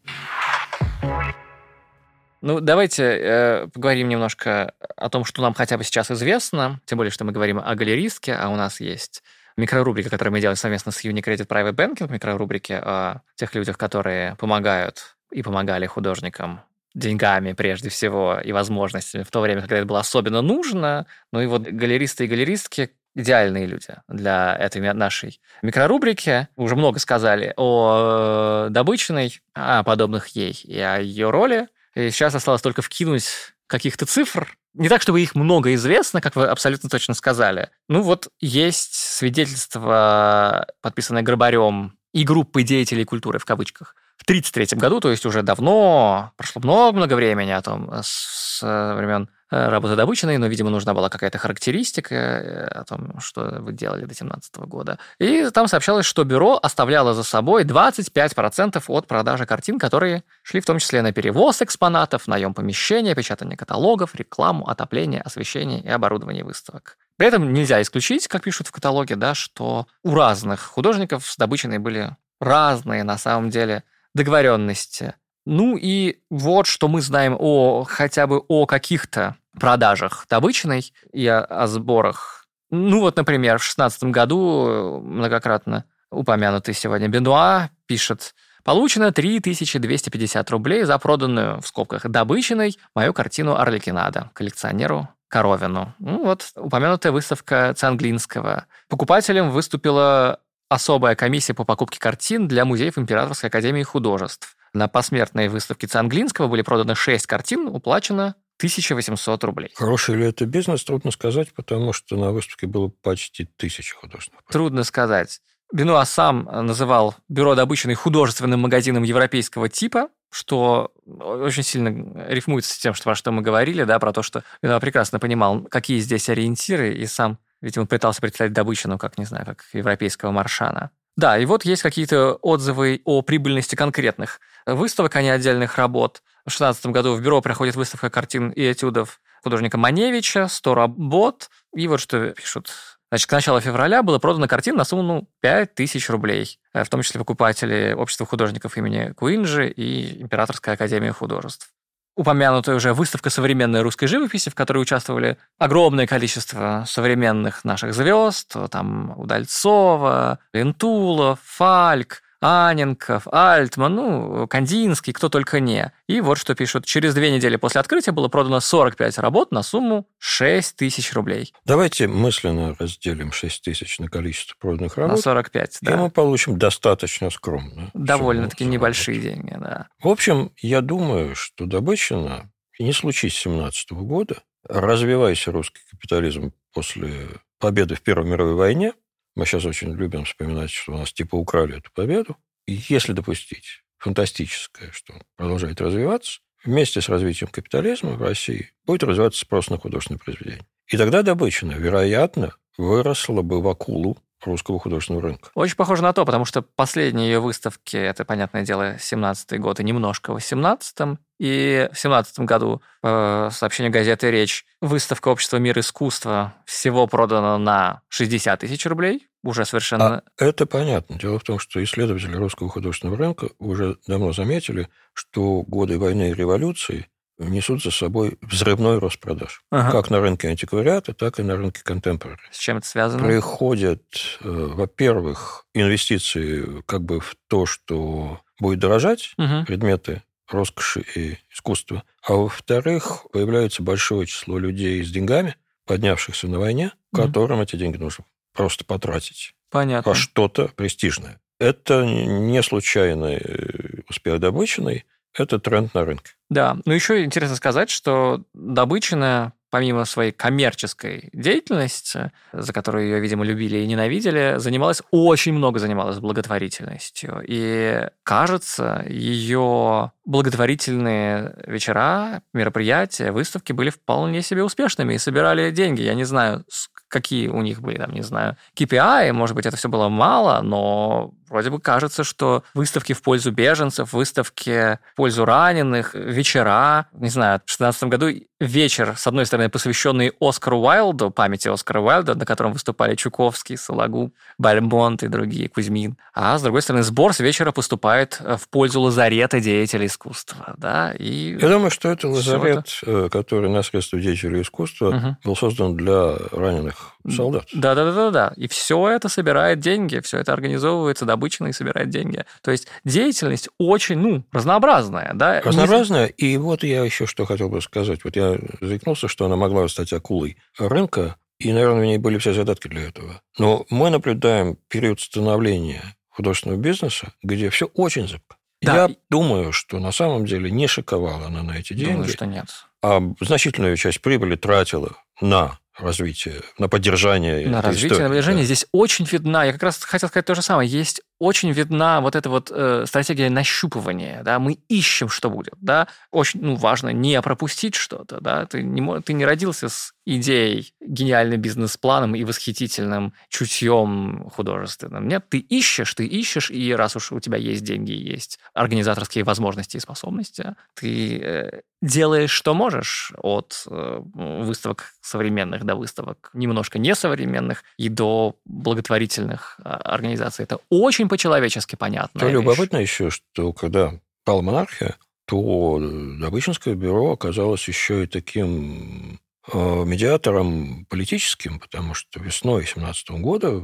Ну, давайте э, поговорим немножко о том, что нам хотя бы сейчас известно, тем более, что мы говорим о галеристке, а у нас есть микрорубрика, которую мы делаем совместно с Unicredit Private Banking, микрорубрики о тех людях, которые помогают и помогали художникам деньгами прежде всего и возможностями в то время, когда это было особенно нужно. Ну и вот галеристы и галеристки идеальные люди для этой нашей микрорубрики. Уже много сказали о Добычиной, о подобных ей и о ее роли. И сейчас осталось только вкинуть каких-то цифр. Не так, чтобы их много известно, как вы абсолютно точно сказали. Ну вот есть свидетельство, подписанное Грабарем и группой деятелей культуры в кавычках, в 1933 году, то есть уже давно, прошло много-много времени о том, с времен э, работы Добычиной, но, видимо, нужна была какая-то характеристика э, о том, что вы делали до 2017 года. И там сообщалось, что бюро оставляло за собой 25% от продажи картин, которые шли в том числе на перевоз экспонатов, наем помещения, печатание каталогов, рекламу, отопление, освещение и оборудование выставок. При этом нельзя исключить, как пишут в каталоге, да, что у разных художников с Добычиной были разные, на самом деле, договоренности. Ну и вот что мы знаем о хотя бы о каких-то продажах добычной и о, о сборах. Ну вот, например, в 2016 году многократно упомянутый сегодня Бенуа пишет Получено 3250 рублей за проданную, в скобках, добыченной, мою картину Орликинада коллекционеру Коровину. Ну вот, упомянутая выставка Цанглинского. Покупателем выступила особая комиссия по покупке картин для музеев Императорской академии художеств. На посмертной выставке Цанглинского были проданы 6 картин, уплачено 1800 рублей. Хороший ли это бизнес, трудно сказать, потому что на выставке было почти тысяча художественных. Трудно сказать. Бенуа сам называл бюро добыченный художественным магазином европейского типа, что очень сильно рифмуется с тем, что, про что мы говорили, да, про то, что Бенуа прекрасно понимал, какие здесь ориентиры, и сам Видимо, пытался представить добычу, ну, как, не знаю, как европейского маршана. Да, и вот есть какие-то отзывы о прибыльности конкретных выставок, а не отдельных работ. В 2016 году в бюро проходит выставка картин и этюдов художника Маневича, 100 работ. И вот что пишут Значит, к началу февраля было продано картин на сумму ну, 5 тысяч рублей, в том числе покупатели Общества художников имени Куинджи и Императорская академия художеств упомянутая уже выставка современной русской живописи, в которой участвовали огромное количество современных наших звезд, там Удальцова, Лентулов, Фальк, Аненков, Альтман, ну, Кандинский, кто только не. И вот что пишут. Через две недели после открытия было продано 45 работ на сумму 6 тысяч рублей. Давайте мысленно разделим 6 тысяч на количество проданных работ. На 45, да. И мы получим достаточно скромно. Довольно-таки небольшие деньги, да. В общем, я думаю, что Добычина, не случись 17 года, развиваясь русский капитализм после победы в Первой мировой войне, мы сейчас очень любим вспоминать, что у нас типа украли эту победу. И если допустить фантастическое, что продолжает развиваться, вместе с развитием капитализма в России будет развиваться спрос на художественное произведение. И тогда Добычина, вероятно, выросла бы в акулу русского художественного рынка. Очень похоже на то, потому что последние ее выставки, это, понятное дело, 17-й год и немножко в 18-м, и в 17 году, по сообщению газеты «Речь», выставка Общества мира искусства всего продана на 60 тысяч рублей, уже совершенно... А это понятно. Дело в том, что исследователи русского художественного рынка уже давно заметили, что годы войны и революции несут за собой взрывной рост продаж. Ага. Как на рынке антиквариата, так и на рынке контемпорари. С чем это связано? Приходят, э, во-первых, инвестиции как бы в то, что будет дорожать угу. предметы роскоши и искусства. А во-вторых, появляется большое число людей с деньгами, поднявшихся на войне, угу. которым эти деньги нужно просто потратить. Понятно. А что-то престижное. Это не случайный э, успех добыченный, это тренд на рынке. Да, ну еще интересно сказать, что Добычина, помимо своей коммерческой деятельности, за которую ее, видимо, любили и ненавидели, занималась, очень много занималась благотворительностью. И, кажется, ее благотворительные вечера, мероприятия, выставки были вполне себе успешными и собирали деньги. Я не знаю, какие у них были, там, не знаю, KPI, может быть, это все было мало, но вроде бы кажется, что выставки в пользу беженцев, выставки в пользу раненых, вечера, не знаю, в 2016 году вечер, с одной стороны, посвященный Оскару Уайлду, памяти Оскара Уайлда, на котором выступали Чуковский, Сологуб, Бальмонт и другие, Кузьмин. А с другой стороны, сбор с вечера поступает в пользу лазарета деятелей искусства. Да? И Я думаю, что это лазарет, это... Э, который на средства деятелей искусства угу. был создан для раненых солдат. Да-да-да-да. И все это собирает деньги, все это организовывается добычно и собирает деньги. То есть деятельность очень, ну, разнообразная. Да? Разнообразная. И вот я еще что хотел бы сказать. Вот я заикнулся, что она могла стать акулой рынка, и, наверное, у нее были все задатки для этого. Но мы наблюдаем период становления художественного бизнеса, где все очень зыбко. Да. Я думаю, что на самом деле не шиковала она на эти деньги. Думаю, что нет. А значительную часть прибыли тратила на развитие, на поддержание. На развитие, истории, на поддержание. Да. Здесь очень видна, я как раз хотел сказать то же самое, есть очень видна вот эта вот э, стратегия нащупывания, да, мы ищем, что будет, да, очень ну, важно не пропустить что-то, да, ты не, ты не родился с идеей, гениальным бизнес-планом и восхитительным чутьем художественным. Нет, ты ищешь, ты ищешь, и раз уж у тебя есть деньги, есть организаторские возможности и способности, ты э, делаешь, что можешь, от э, выставок современных до выставок немножко несовременных и до благотворительных а, организаций. Это очень по-человечески понятно. То любопытно еще, что когда пала монархия, то Добычинское бюро оказалось еще и таким э, медиатором политическим, потому что весной 17 года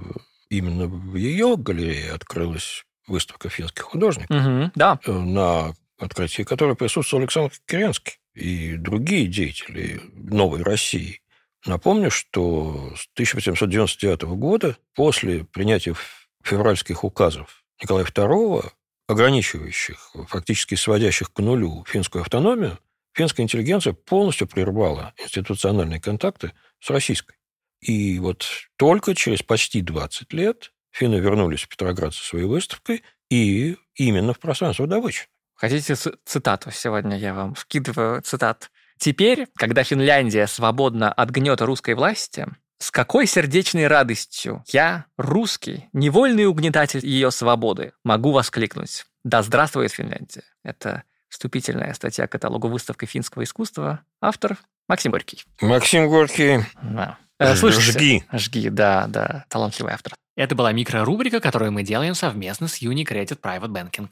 именно в ее галерее открылась выставка финских художников, угу, да. Э, на открытии которой присутствовал Александр Керенский и другие деятели новой России. Напомню, что с 1899 года, после принятия февральских указов Николая II, ограничивающих, фактически сводящих к нулю финскую автономию, финская интеллигенция полностью прервала институциональные контакты с российской. И вот только через почти 20 лет финны вернулись в Петроград со своей выставкой и именно в пространство добычи. Хотите цитату? Сегодня я вам вкидываю цитат. Теперь, когда Финляндия свободна от гнета русской власти, с какой сердечной радостью я, русский, невольный угнетатель ее свободы, могу воскликнуть «Да здравствует Финляндия!» Это вступительная статья к каталогу выставки финского искусства. Автор Максим Горький. Максим Горький. Да. Э, слушайте, Жги. Жги, да, да, талантливый автор. Это была микрорубрика, которую мы делаем совместно с Unicredit Private Banking.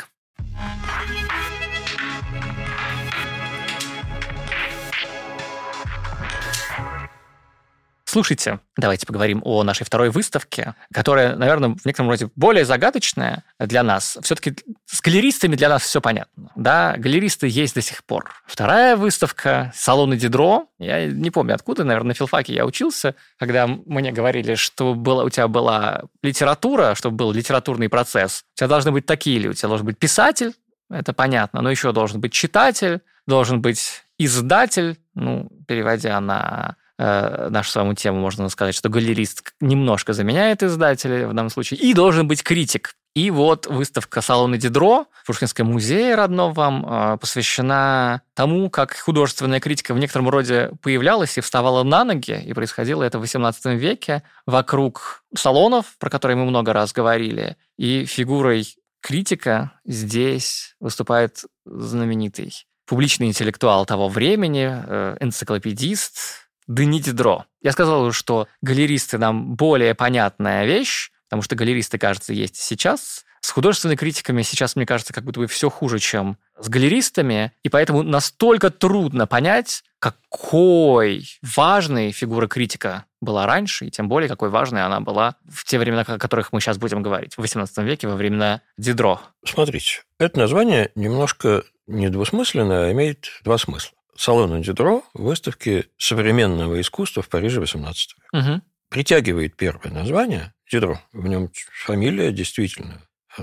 Слушайте, давайте поговорим о нашей второй выставке, которая, наверное, в некотором роде более загадочная для нас. Все-таки с галеристами для нас все понятно. Да, галеристы есть до сих пор. Вторая выставка «Салоны Дидро». Я не помню, откуда, наверное, на филфаке я учился, когда мне говорили, что было, у тебя была литература, чтобы был литературный процесс. У тебя должны быть такие люди. У тебя должен быть писатель, это понятно, но еще должен быть читатель, должен быть издатель, ну, переводя на э, нашу самую тему, можно сказать, что галерист немножко заменяет издателя в данном случае, и должен быть критик. И вот выставка «Салоны Дидро» в Пушкинском музее родном вам э, посвящена тому, как художественная критика в некотором роде появлялась и вставала на ноги, и происходило это в XVIII веке вокруг салонов, про которые мы много раз говорили, и фигурой критика здесь выступает знаменитый публичный интеллектуал того времени, э, энциклопедист, Дени Дидро. Я сказал, что галеристы нам более понятная вещь, потому что галеристы, кажется, есть сейчас. С художественными критиками сейчас, мне кажется, как будто бы все хуже, чем с галеристами, и поэтому настолько трудно понять, какой важной фигура критика была раньше, и тем более, какой важной она была в те времена, о которых мы сейчас будем говорить, в XVIII веке, во времена Дидро. Смотрите, это название немножко недвусмысленное, а имеет два смысла салона Дидро выставки современного искусства в Париже XVIII века. Угу. Притягивает первое название Дидро. В нем фамилия действительно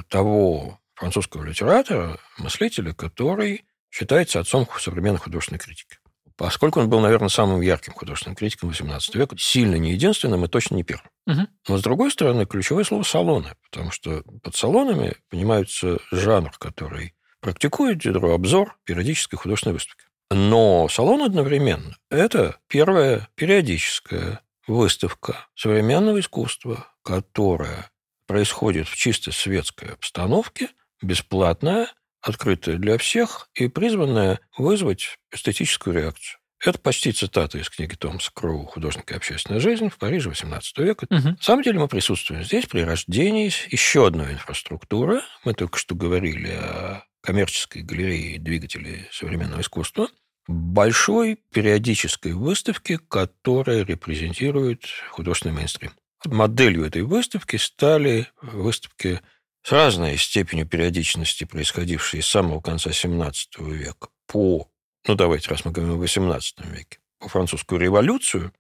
того французского литератора, мыслителя, который считается отцом современной художественной критики. Поскольку он был, наверное, самым ярким художественным критиком XVIII века, сильно не единственным и точно не первым. Угу. Но, с другой стороны, ключевое слово «салоны», потому что под салонами понимается жанр, который практикует Дидро, обзор периодической художественной выставки. Но салон одновременно – это первая периодическая выставка современного искусства, которая происходит в чисто светской обстановке, бесплатная, открытая для всех и призванная вызвать эстетическую реакцию. Это почти цитата из книги Томаса Кроу «Художник и общественная жизнь» в Париже XVIII века. Угу. На самом деле мы присутствуем здесь при рождении еще одной инфраструктуры. Мы только что говорили о коммерческой галереи двигателей современного искусства, большой периодической выставки, которая репрезентирует художественный мейнстрим. Моделью этой выставки стали выставки с разной степенью периодичности, происходившие с самого конца XVII века по, ну давайте, раз мы говорим о XVIII веке, по французскую революцию,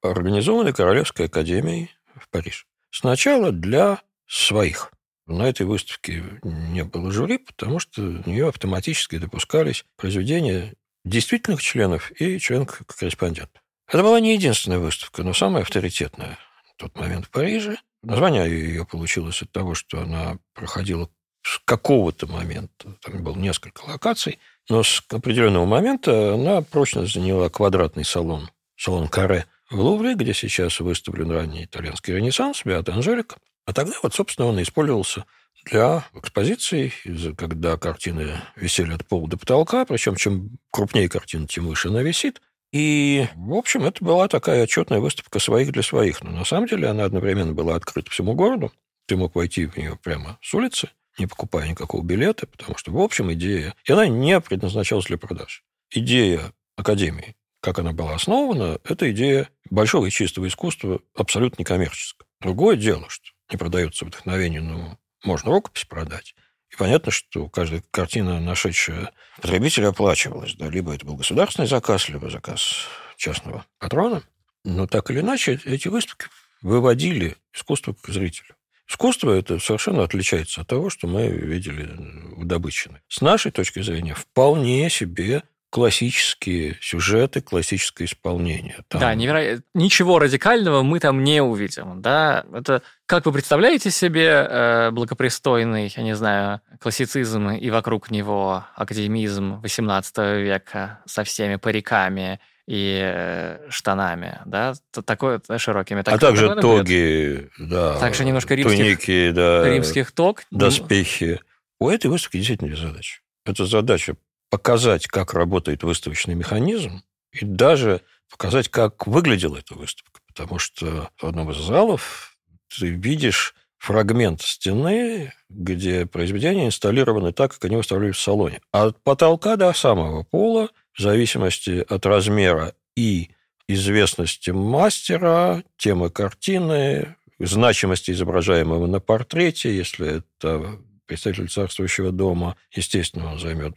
организованы Королевской академией в Париж. Сначала для своих. На этой выставке не было жюри, потому что в нее автоматически допускались произведения действительных членов и членов-корреспондентов. Это была не единственная выставка, но самая авторитетная в тот момент в Париже. Название ее получилось от того, что она проходила с какого-то момента, там было несколько локаций, но с определенного момента она прочно заняла квадратный салон, салон Каре в Лувре, где сейчас выставлен ранний итальянский ренессанс, Беата Анжелика. А тогда вот, собственно, он использовался для экспозиций, когда картины висели от пола до потолка, причем чем крупнее картина, тем выше она висит. И, в общем, это была такая отчетная выставка своих для своих. Но на самом деле она одновременно была открыта всему городу. Ты мог войти в нее прямо с улицы, не покупая никакого билета, потому что, в общем, идея... И она не предназначалась для продаж. Идея Академии, как она была основана, это идея большого и чистого искусства, абсолютно некоммерческого. Другое дело, что не продается вдохновение, но можно рукопись продать. И понятно, что каждая картина, нашедшая потребителя, оплачивалась. Да? Либо это был государственный заказ, либо заказ частного патрона. Но так или иначе, эти выставки выводили искусство к зрителю. Искусство это совершенно отличается от того, что мы видели в Добычино. С нашей точки зрения, вполне себе классические сюжеты, классическое исполнение. Там... Да, неверо... ничего радикального мы там не увидим. Да? Это как вы представляете себе э, благопристойный, я не знаю, классицизм и вокруг него академизм XVIII века со всеми париками и э, штанами, да, такое широкими. Так, а также тоги, да. Также немножко римских, туники, да, римских тог. Доспехи. У этой выставки действительно задача. Это задача показать, как работает выставочный механизм, и даже показать, как выглядела эта выставка. потому что в одном из залов ты видишь фрагмент стены, где произведения инсталлированы так, как они выставлялись в салоне. От потолка до самого пола, в зависимости от размера и известности мастера, темы картины, значимости изображаемого на портрете, если это представитель царствующего дома, естественно, он займет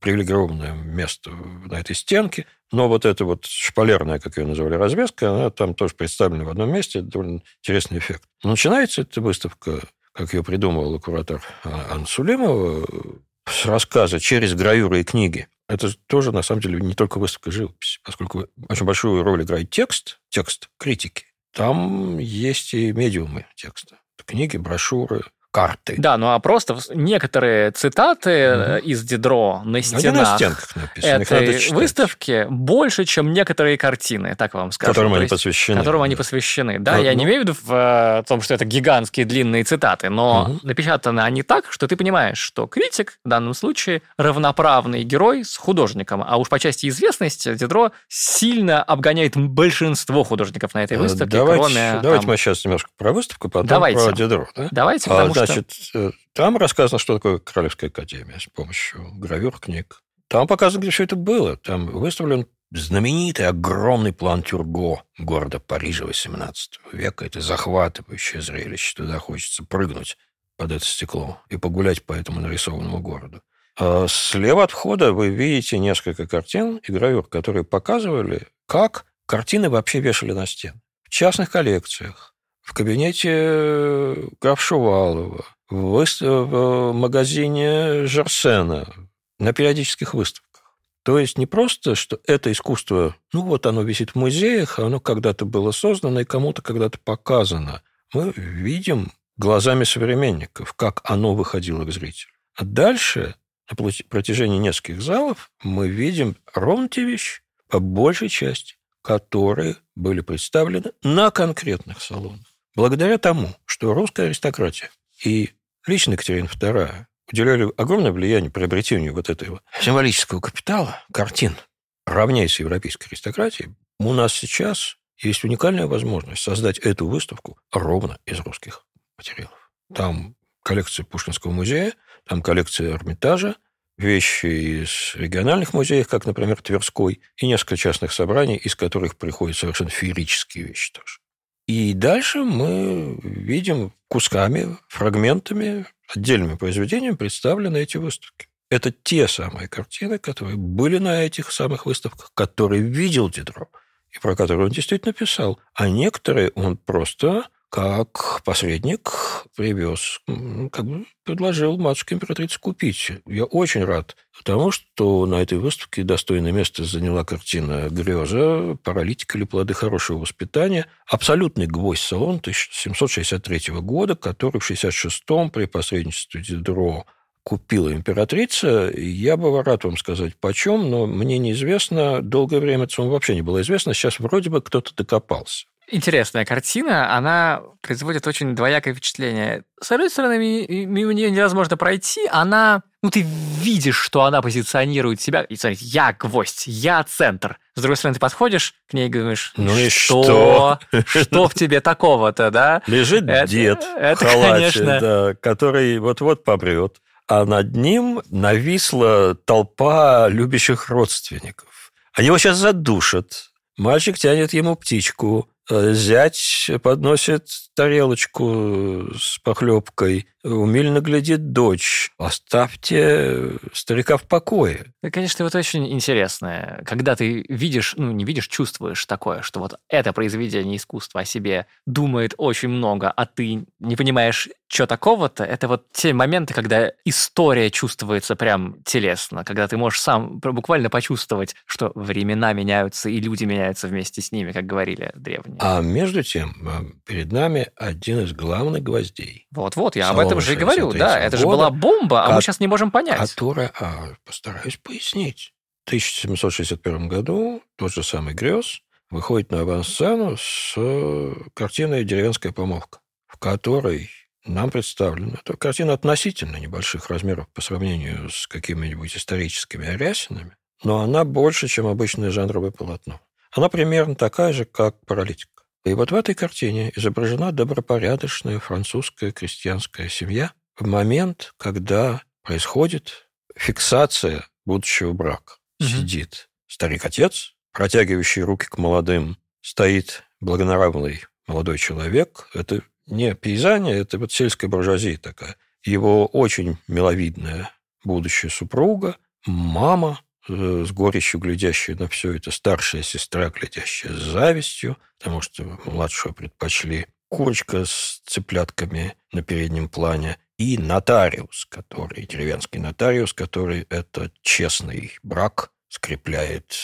привилегированное место на этой стенке. Но вот эта вот шпалерная, как ее называли, развеска, она там тоже представлена в одном месте. Это довольно интересный эффект. начинается эта выставка, как ее придумывал куратор Анна Сулимова, с рассказа через гравюры и книги. Это тоже, на самом деле, не только выставка живописи, поскольку очень большую роль играет текст, текст критики. Там есть и медиумы текста. Книги, брошюры, карты. Да, ну а просто некоторые цитаты угу. из Дидро на стенах на этой выставки больше, чем некоторые картины, так вам скажу. Которым они есть, посвящены. Которым да. они посвящены. Да, ну, я ну... не имею в виду в э, том, что это гигантские длинные цитаты, но угу. напечатаны они так, что ты понимаешь, что критик в данном случае равноправный герой с художником. А уж по части известности Дидро сильно обгоняет большинство художников на этой э, выставке, давайте, кроме... Давайте там... мы сейчас немножко про выставку, потом давайте. про Дидро. Да? Давайте, потому а, что Значит, э, там рассказано, что такое Королевская академия с помощью гравюр книг. Там показано, где все это было. Там выставлен знаменитый огромный план Тюрго города Парижа XVIII века. Это захватывающее зрелище. Туда хочется прыгнуть под это стекло и погулять по этому нарисованному городу. А слева от входа вы видите несколько картин и гравюр, которые показывали, как картины вообще вешали на стены. В частных коллекциях, в кабинете э, граф Шувалова, в, в магазине Жерсена, на периодических выставках. То есть не просто, что это искусство, ну вот оно висит в музеях, оно когда-то было создано и кому-то когда-то показано. Мы видим глазами современников, как оно выходило к зрителю. А дальше, на протяжении нескольких залов, мы видим ровно те вещи, по большей части, которые были представлены на конкретных салонах. Благодаря тому, что русская аристократия и лично Екатерина II уделяли огромное влияние приобретению вот этого символического капитала, картин, равняясь европейской аристократией, у нас сейчас есть уникальная возможность создать эту выставку ровно из русских материалов. Там коллекция Пушкинского музея, там коллекция Эрмитажа, вещи из региональных музеев, как, например, Тверской, и несколько частных собраний, из которых приходят совершенно феерические вещи тоже. И дальше мы видим кусками, фрагментами, отдельными произведениями представлены эти выставки. Это те самые картины, которые были на этих самых выставках, которые видел Дидро, и про которые он действительно писал. А некоторые он просто как посредник привез, как бы предложил матушке императрице купить. Я очень рад тому, что на этой выставке достойное место заняла картина «Греза. Паралитик или плоды хорошего воспитания». Абсолютный гвоздь салон 1763 года, который в 66-м при посредничестве Дидро купила императрица. Я бы рад вам сказать, почем, но мне неизвестно. Долгое время это вообще не было известно. Сейчас вроде бы кто-то докопался интересная картина, она производит очень двоякое впечатление. С одной стороны, мимо нее невозможно пройти, она... Ну, ты видишь, что она позиционирует себя. И смотри, я гвоздь, я центр. С другой стороны, ты подходишь к ней и говоришь, ну и что? [laughs] Что в тебе такого-то, да? Лежит это, дед это, в халате, конечно... да, который вот-вот побрет. А над ним нависла толпа любящих родственников. Они его сейчас задушат. Мальчик тянет ему птичку. Э, зять подносит тарелочку с похлебкой, умильно глядит дочь. Оставьте старика в покое. Конечно, вот очень интересное, когда ты видишь, ну, не видишь, чувствуешь такое, что вот это произведение искусства о себе думает очень много, а ты не понимаешь, что такого-то, это вот те моменты, когда история чувствуется прям телесно, когда ты можешь сам буквально почувствовать, что времена меняются и люди меняются вместе с ними, как говорили древние. А между тем, э, перед нами один из главных гвоздей. Вот-вот, я об этом же и говорю, да, это же была бомба, а мы сейчас не можем понять. Которая, а, постараюсь пояснить. В 1761 году тот же самый Грёз выходит на авансцену с э, картиной «Деревенская помолвка», в которой нам представлена. Это картина относительно небольших размеров по сравнению с какими-нибудь историческими арясинами, но она больше, чем обычное жанровое полотно. Она примерно такая же, как «Паралитик». И вот в этой картине изображена добропорядочная французская крестьянская семья в момент, когда происходит фиксация будущего брака. Угу. Сидит старик-отец, протягивающий руки к молодым, стоит благонравный молодой человек. Это не пейзане, это вот сельская буржуазия такая. Его очень миловидная будущая супруга, мама, с горечью глядящая на все это, старшая сестра, глядящая с завистью, потому что младшего предпочли курочка с цыплятками на переднем плане, и нотариус, который, деревенский нотариус, который это честный брак скрепляет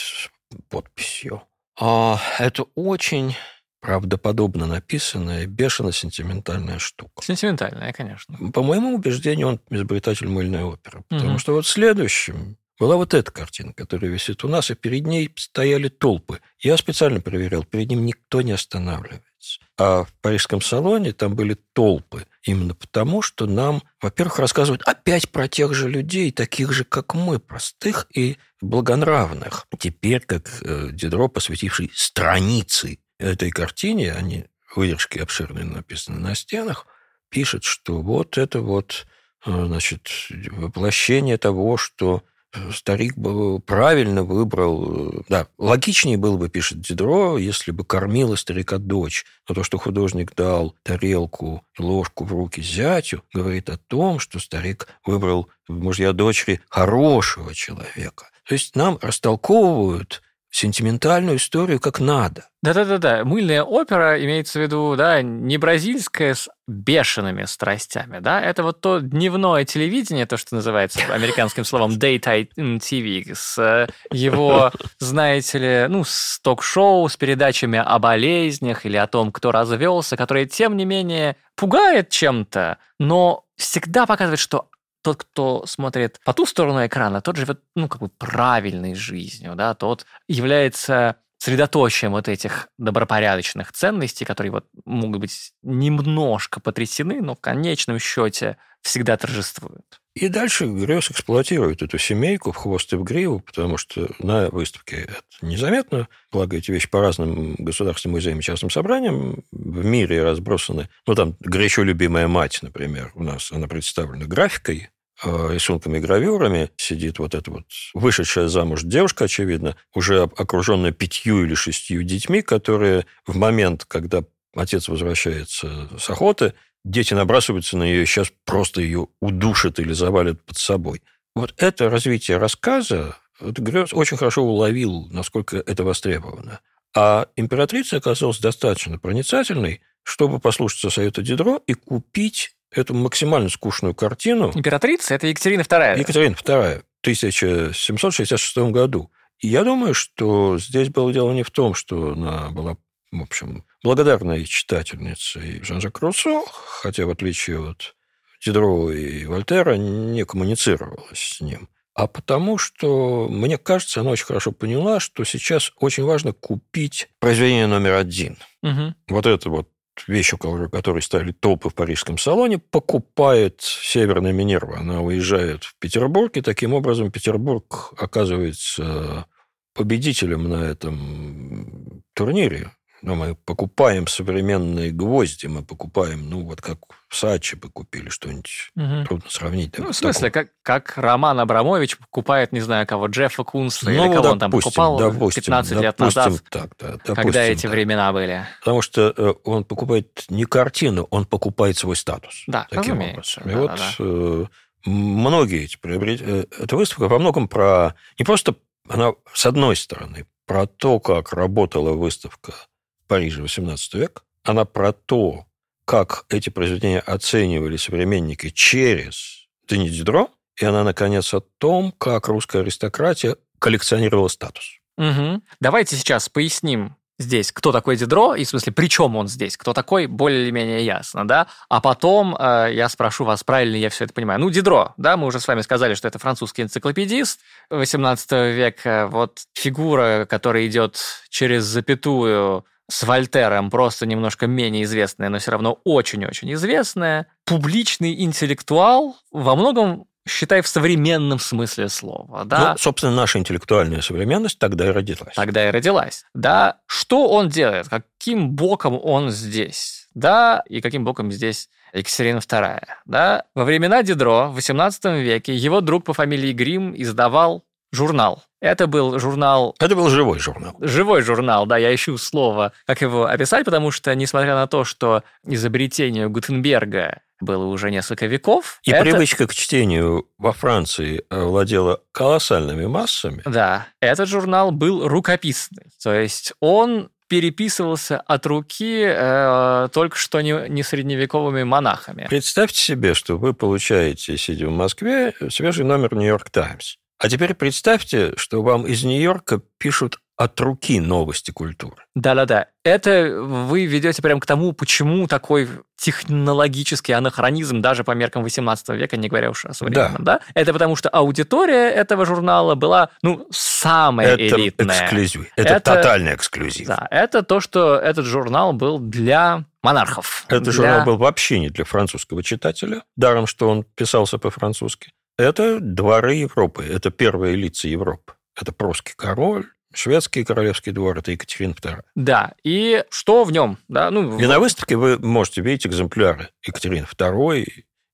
подписью. А это очень правдоподобно написанная, бешено сентиментальная штука. Сентиментальная, конечно. По моему убеждению, он изобретатель мыльной оперы. Потому угу. что вот следующим была вот эта картина, которая висит у нас, и перед ней стояли толпы. Я специально проверял, перед ним никто не останавливается. А в парижском салоне там были толпы. Именно потому, что нам, во-первых, рассказывают опять про тех же людей, таких же, как мы, простых и благонравных. Теперь, как э, Дидро, посвятивший страницы этой картине, они выдержки обширные написаны на стенах, пишет, что вот это вот э, значит, воплощение того, что старик бы правильно выбрал, э, да, логичнее было бы, пишет Дидро, если бы кормила старика дочь. Но то, что художник дал тарелку, ложку в руки зятю, говорит о том, что старик выбрал мужья дочери хорошего человека. То есть нам растолковывают сентиментальную историю как надо. Да-да-да-да. Мыльная опера имеется в виду, да, не бразильская с бешеными страстями, да, это вот то дневное телевидение, то, что называется американским словом daytime TV, с его, знаете ли, ну, с ток-шоу, с передачами о болезнях или о том, кто развелся, которые, тем не менее, пугает чем-то, но всегда показывает, что тот, кто смотрит по ту сторону экрана, тот живет, ну, как бы правильной жизнью, да, тот является средоточием вот этих добропорядочных ценностей, которые вот могут быть немножко потрясены, но в конечном счете всегда торжествуют. И дальше Грёс эксплуатирует эту семейку в хвост и в гриву, потому что на выставке это незаметно. Благо, эти вещи по разным государственным музеям и частным собраниям в мире разбросаны. Ну, там горячо любимая мать, например, у нас, она представлена графикой, а, рисунками и гравюрами сидит вот эта вот вышедшая замуж девушка, очевидно, уже окруженная пятью или шестью детьми, которые в момент, когда отец возвращается с охоты, дети набрасываются на нее, сейчас просто ее удушат или завалят под собой. Вот это развитие рассказа, вот Грёс очень хорошо уловил, насколько это востребовано. А императрица оказалась достаточно проницательной, чтобы послушаться совета Дидро и купить эту максимально скучную картину. Императрица – это Екатерина II. Екатерина II в 1766 году. И я думаю, что здесь было дело не в том, что она была, в общем, благодарной читательницей Жан-Жак Руссо, хотя в отличие от Дидро и Вольтера не коммуницировала с ним, а потому что, мне кажется, она очень хорошо поняла, что сейчас очень важно купить произведение номер один. Угу. Вот это вот вещь, у которой ставили толпы в парижском салоне, покупает Северная Минерва. Она уезжает в Петербург, и таким образом Петербург оказывается победителем на этом турнире. Но мы покупаем современные гвозди, мы покупаем, ну, вот как Сачи бы купили что-нибудь. Угу. Трудно сравнить. Ну, в смысле, как, как Роман Абрамович покупает, не знаю, кого, Джеффа Кунса ну, или кого допустим, он там покупал допустим, 15 лет допустим, назад, так, да, допустим, когда эти так. времена были. Потому что э, он покупает не картину, он покупает свой статус. Да, таким разумеется. образом. И да, вот да. Э, многие эти приобретения... Э, эта выставка во многом про... Не просто она, с одной стороны, про то, как работала выставка Париже XVIII век, она про то, как эти произведения оценивали современники через Дени Дидро, и она, наконец, о том, как русская аристократия коллекционировала статус. Угу. Давайте сейчас поясним здесь, кто такой Дидро, и в смысле, при чем он здесь, кто такой, более или менее ясно, да? А потом э, я спрошу вас, правильно я все это понимаю. Ну, Дидро, да, мы уже с вами сказали, что это французский энциклопедист 18 века, вот фигура, которая идет через запятую с Вольтером просто немножко менее известная, но все равно очень-очень известная. Публичный интеллектуал, во многом считай, в современном смысле слова. Да? Ну, собственно, наша интеллектуальная современность тогда и родилась. Тогда и родилась. Да, что он делает? Каким боком он здесь? Да, и каким боком здесь Екатерина II? Да, во времена Дидро в XVIII веке его друг по фамилии Грим издавал журнал. Это был журнал... Это был живой журнал. Живой журнал, да, я ищу слово, как его описать, потому что, несмотря на то, что изобретению Гутенберга было уже несколько веков. И это... привычка к чтению во Франции владела колоссальными массами. Да, этот журнал был рукописный. То есть он переписывался от руки э, только что не, не средневековыми монахами. Представьте себе, что вы получаете, сидя в Москве, свежий номер «Нью-Йорк Таймс». А теперь представьте, что вам из Нью-Йорка пишут от руки новости культуры. Да-да-да. Это вы ведете прямо к тому, почему такой технологический анахронизм даже по меркам 18 века, не говоря уж о современном, да? да? Это потому что аудитория этого журнала была, ну, самая это элитная. Эксклюзив. Это, это тотальный эксклюзив. Да, это то, что этот журнал был для монархов. Этот для... журнал был вообще не для французского читателя, даром, что он писался по-французски. Это дворы Европы, это первые лица Европы. Это прусский король, шведский королевский двор, это Екатерина II. Да, и что в нем? Да, ну, и в... на выставке вы можете видеть экземпляры Екатерины II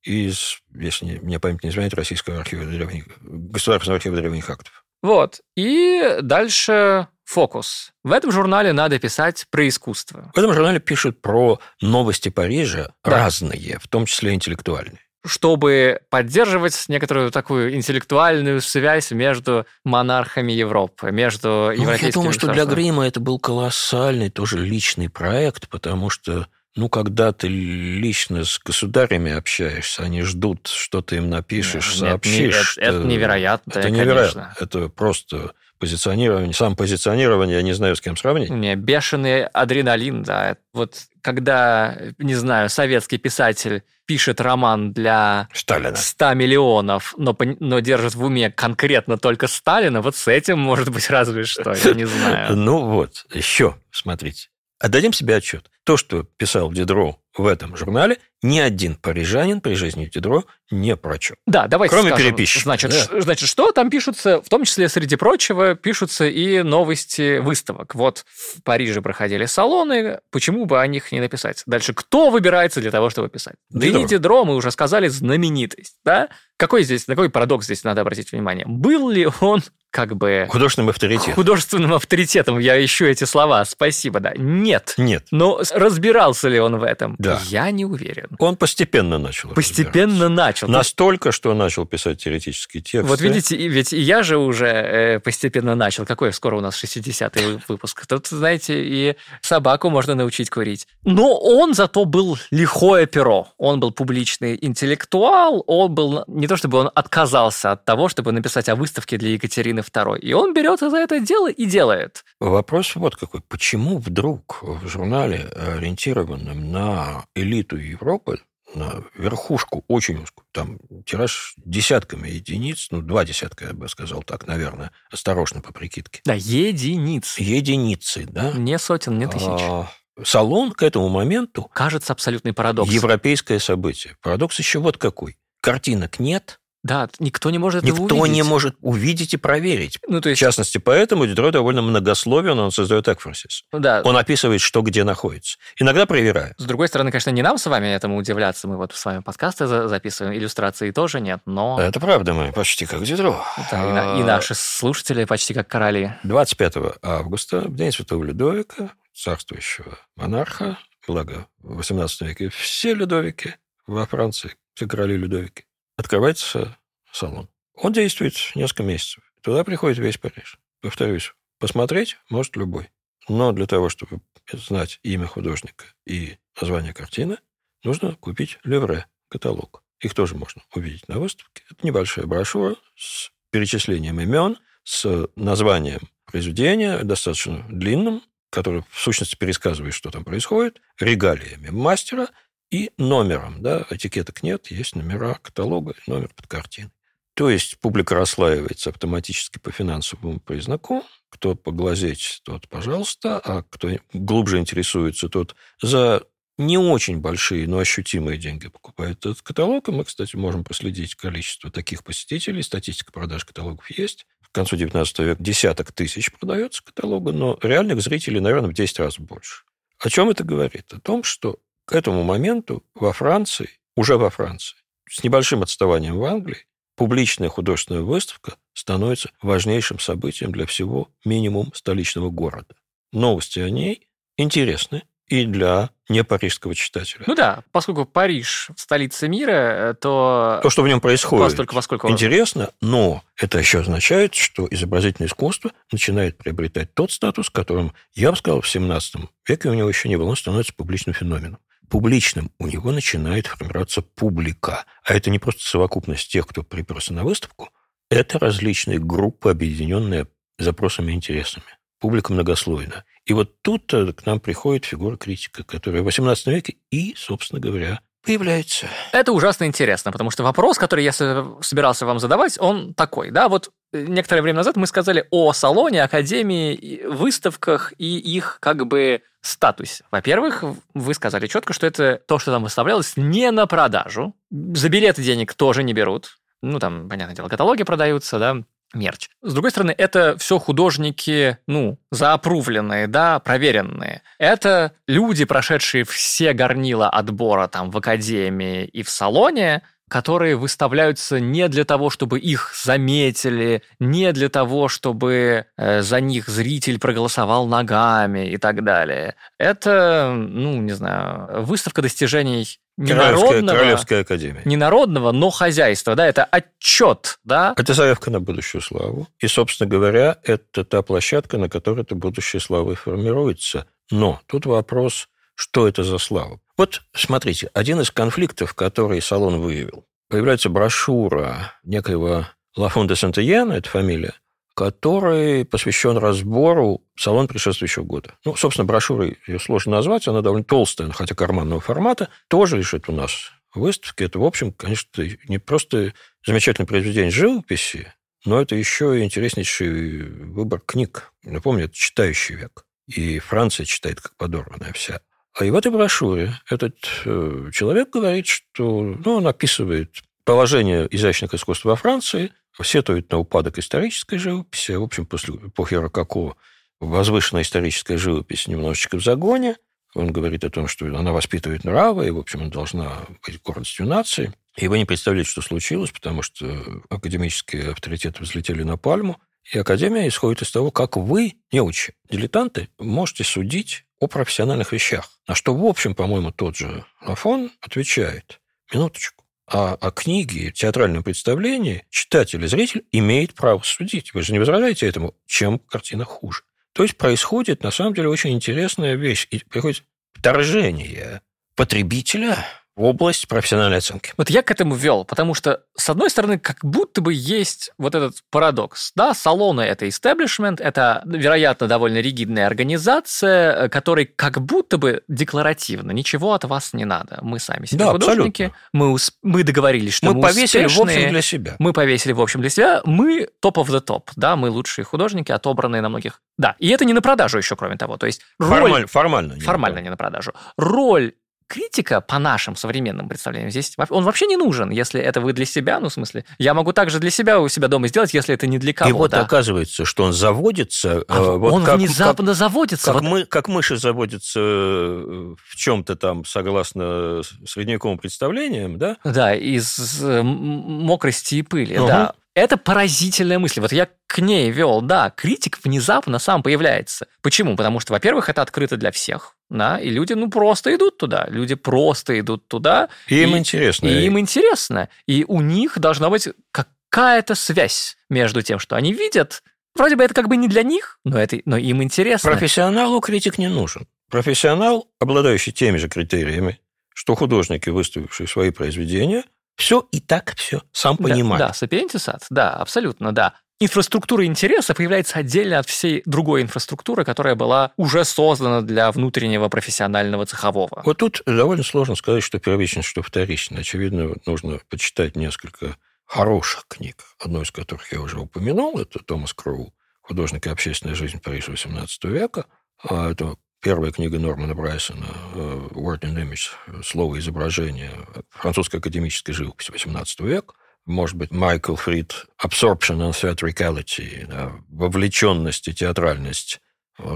из, если мне память не изменяет, Российского архива древних, Государственного архива древних актов. Вот. И дальше фокус. В этом журнале надо писать про искусство. В этом журнале пишут про новости Парижа да. разные, в том числе интеллектуальные чтобы поддерживать некоторую такую интеллектуальную связь между монархами Европы, между ну, европейскими Я думаю, что для Грима это был колоссальный тоже личный проект, потому что ну, когда ты лично с государями общаешься, они ждут, что ты им напишешь, нет, сообщишь. Нет, это, это невероятно. Это невероятно. Конечно. Это просто позиционирование, сам позиционирование, я не знаю, с кем сравнить. Не, бешеный адреналин, да. Вот когда, не знаю, советский писатель пишет роман для Сталина. 100 миллионов, но, но держит в уме конкретно только Сталина, вот с этим, может быть, разве что, я не знаю. [laughs] Ну вот, еще, смотрите. Отдадим себе отчет. То, что писал Дидро в этом журнале, ни один парижанин при жизни Дидро не прочел. Да, давайте Кроме скажем. переписчика. Значит, да. значит, что там пишутся, в том числе, среди прочего, пишутся и новости выставок. Вот в Париже проходили салоны, почему бы о них не написать? Дальше, кто выбирается для того, чтобы писать? Дидро. Дени Дидро, мы уже сказали, знаменитость, да? Какой здесь, на какой парадокс здесь надо обратить внимание? Был ли он как бы... Художественным авторитетом. Художественным авторитетом. Я ищу эти слова. Спасибо, да. Нет. Нет. Но разбирался ли он в этом? Да. Я не уверен. Он постепенно начал Постепенно начал. Настолько, что начал писать теоретические тексты. Вот видите, ведь и я же уже э, постепенно начал. Какой скоро у нас 60-й выпуск? Тут, знаете, и собаку можно научить курить. Но он зато был лихое перо. Он был публичный интеллектуал. Он был... Не то чтобы он отказался от того, чтобы написать о выставке для Екатерины Екатерины II. И он берется за это дело и делает. Вопрос вот какой. Почему вдруг в журнале, ориентированном на элиту Европы, на верхушку очень узкую, там тираж десятками единиц, ну, два десятка, я бы сказал так, наверное, осторожно по прикидке. Да, единиц. Единицы, да. Не сотен, не тысяч. А, салон к этому моменту... Кажется абсолютный парадокс. Европейское событие. Парадокс еще вот какой. Картинок нет, да, никто не может никто этого увидеть. не может увидеть и проверить. Ну, то есть... В частности, поэтому Дидро довольно многословен, он создает экфорсис. Да. Он описывает, что где находится. Иногда проверяет. С другой стороны, конечно, не нам с вами этому удивляться. Мы вот с вами подкасты записываем, иллюстрации тоже нет, но... Это правда, мы почти как Дидро. Да, и, и наши слушатели почти как короли. 25 августа, в день Святого Людовика, царствующего монарха, благо в 18 веке все Людовики во Франции, все короли Людовики, открывается салон. Он действует несколько месяцев. Туда приходит весь Париж. Повторюсь, посмотреть может любой. Но для того, чтобы знать имя художника и название картины, нужно купить левре, каталог. Их тоже можно увидеть на выставке. Это небольшая брошюра с перечислением имен, с названием произведения, достаточно длинным, который в сущности пересказывает, что там происходит, регалиями мастера и номером. Да, этикеток нет, есть номера каталога номер под картиной. То есть публика расслаивается автоматически по финансовому признаку. Кто поглазеть, тот, пожалуйста, а кто глубже интересуется, тот за не очень большие, но ощутимые деньги покупают этот каталог. И мы, кстати, можем проследить количество таких посетителей. Статистика продаж каталогов есть. К концу 19 века десяток тысяч продается каталога, но реальных зрителей, наверное, в 10 раз больше. О чем это говорит? О том, что к этому моменту во Франции, уже во Франции, с небольшим отставанием в Англии, публичная художественная выставка становится важнейшим событием для всего минимум столичного города. Новости о ней интересны, и для не парижского читателя. Ну да, поскольку Париж – столица мира, то... То, что в нем происходит, постольку, поскольку... интересно, но это еще означает, что изобразительное искусство начинает приобретать тот статус, которым, я бы сказал, в 17 веке у него еще не было, он становится публичным феноменом. Публичным у него начинает формироваться публика. А это не просто совокупность тех, кто приперся на выставку, это различные группы, объединенные запросами и интересами. Публика многослойна. И вот тут к нам приходит фигура критика, которая в XVIII веке и, собственно говоря, появляется. Это ужасно интересно, потому что вопрос, который я собирался вам задавать, он такой, да, вот э, некоторое время назад мы сказали о салоне, академии, выставках и их как бы статусе. Во-первых, вы сказали четко, что это то, что там выставлялось, не на продажу. За билеты денег тоже не берут. Ну, там, понятное дело, каталоги продаются, да, мерч. С другой стороны, это все художники, ну, заопрувленные, да, проверенные. Это люди, прошедшие все горнила отбора там в академии и в салоне, которые выставляются не для того, чтобы их заметили, не для того, чтобы э, за них зритель проголосовал ногами и так далее. Это, ну, не знаю, выставка достижений Королевская, Королевская академия. Не народного, но хозяйства. Да, это отчет, да? Это заявка на будущую славу. И, собственно говоря, это та площадка, на которой эта будущая слава и формируется. Но тут вопрос, что это за слава? Вот смотрите, один из конфликтов, который салон выявил, появляется брошюра некоего Лафон де Сантьяна, это фамилия, который посвящен разбору салон предшествующего года. Ну, собственно, брошюрой ее сложно назвать, она довольно толстая, хотя карманного формата, тоже лежит у нас в выставке. Это, в общем, конечно, не просто замечательное произведение живописи, но это еще и интереснейший выбор книг. Напомню, это читающий век. И Франция читает как подорванная вся. А и в этой брошюре этот э, человек говорит, что ну, он описывает положение изящных искусств во Франции, сетует на упадок исторической живописи. В общем, после эпохи Рококо возвышенная историческая живопись немножечко в загоне. Он говорит о том, что она воспитывает нравы, и, в общем, она должна быть гордостью нации. И вы не представляете, что случилось, потому что академические авторитеты взлетели на пальму, и Академия исходит из того, как вы, неучи, дилетанты, можете судить о профессиональных вещах. На что, в общем, по-моему, тот же Афон отвечает. Минуточку. А о книге, театральном представлении читатель и зритель имеет право судить. Вы же не возражаете этому, чем картина хуже. То есть происходит, на самом деле, очень интересная вещь. И приходит вторжение потребителя область профессиональной оценки. Вот я к этому вел, потому что, с одной стороны, как будто бы есть вот этот парадокс. Да, салоны – это истеблишмент, это, вероятно, довольно ригидная организация, э, которой как будто бы декларативно ничего от вас не надо. Мы сами себе да, художники, мы, усп... мы договорились, что мы, мы повесили успешные, в общем для себя. Мы повесили в общем для себя, мы топ of the top, да, мы лучшие художники, отобранные на многих. Да, и это не на продажу еще, кроме того. То есть роль... формально, формально, формально не на продажу. Роль критика по нашим современным представлениям здесь, он вообще не нужен, если это вы для себя, ну, в смысле, я могу также для себя у себя дома сделать, если это не для кого-то. И вот оказывается, что он заводится... А э, вот он как, внезапно как, заводится. Как, вот... мы, как мыши заводятся э, в чем-то там, согласно средневековым представлениям, да? Да, из э, мокрости и пыли, угу. да. Это поразительная мысль. Вот я к ней вел, да, критик внезапно сам появляется. Почему? Потому что, во-первых, это открыто для всех, да, и люди, ну, просто идут туда. Люди просто идут туда. И им интересно. И им интересно. И у них должна быть какая-то связь между тем, что они видят. Вроде бы это как бы не для них, но, это, но им интересно. Профессионалу критик не нужен. Профессионал, обладающий теми же критериями, что художники, выставившие свои произведения – все и так все сам понимает. Да, да сапиентисат, да, абсолютно, да. Инфраструктура интереса появляется отдельно от всей другой инфраструктуры, которая была уже создана для внутреннего профессионального цехового. Вот тут довольно сложно сказать, что первично, что вторично. Очевидно, нужно почитать несколько хороших книг, одну из которых я уже упомянул, это Томас Кроу «Художник и общественная жизнь Парижа XVIII века». А это Первая книга Нормана Брайсона «Word and Image» «Слово изображение», французская академическая живопись XVIII век, может быть, Майкл Фрид «Absorption and Theatricality», да, вовлеченность и театральность,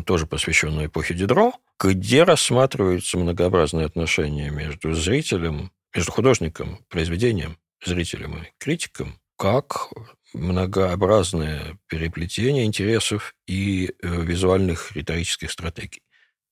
тоже посвященная эпохе Дидро, где рассматриваются многообразные отношения между зрителем, между художником, произведением, зрителем и критиком, как многообразное переплетение интересов и э, визуальных риторических стратегий.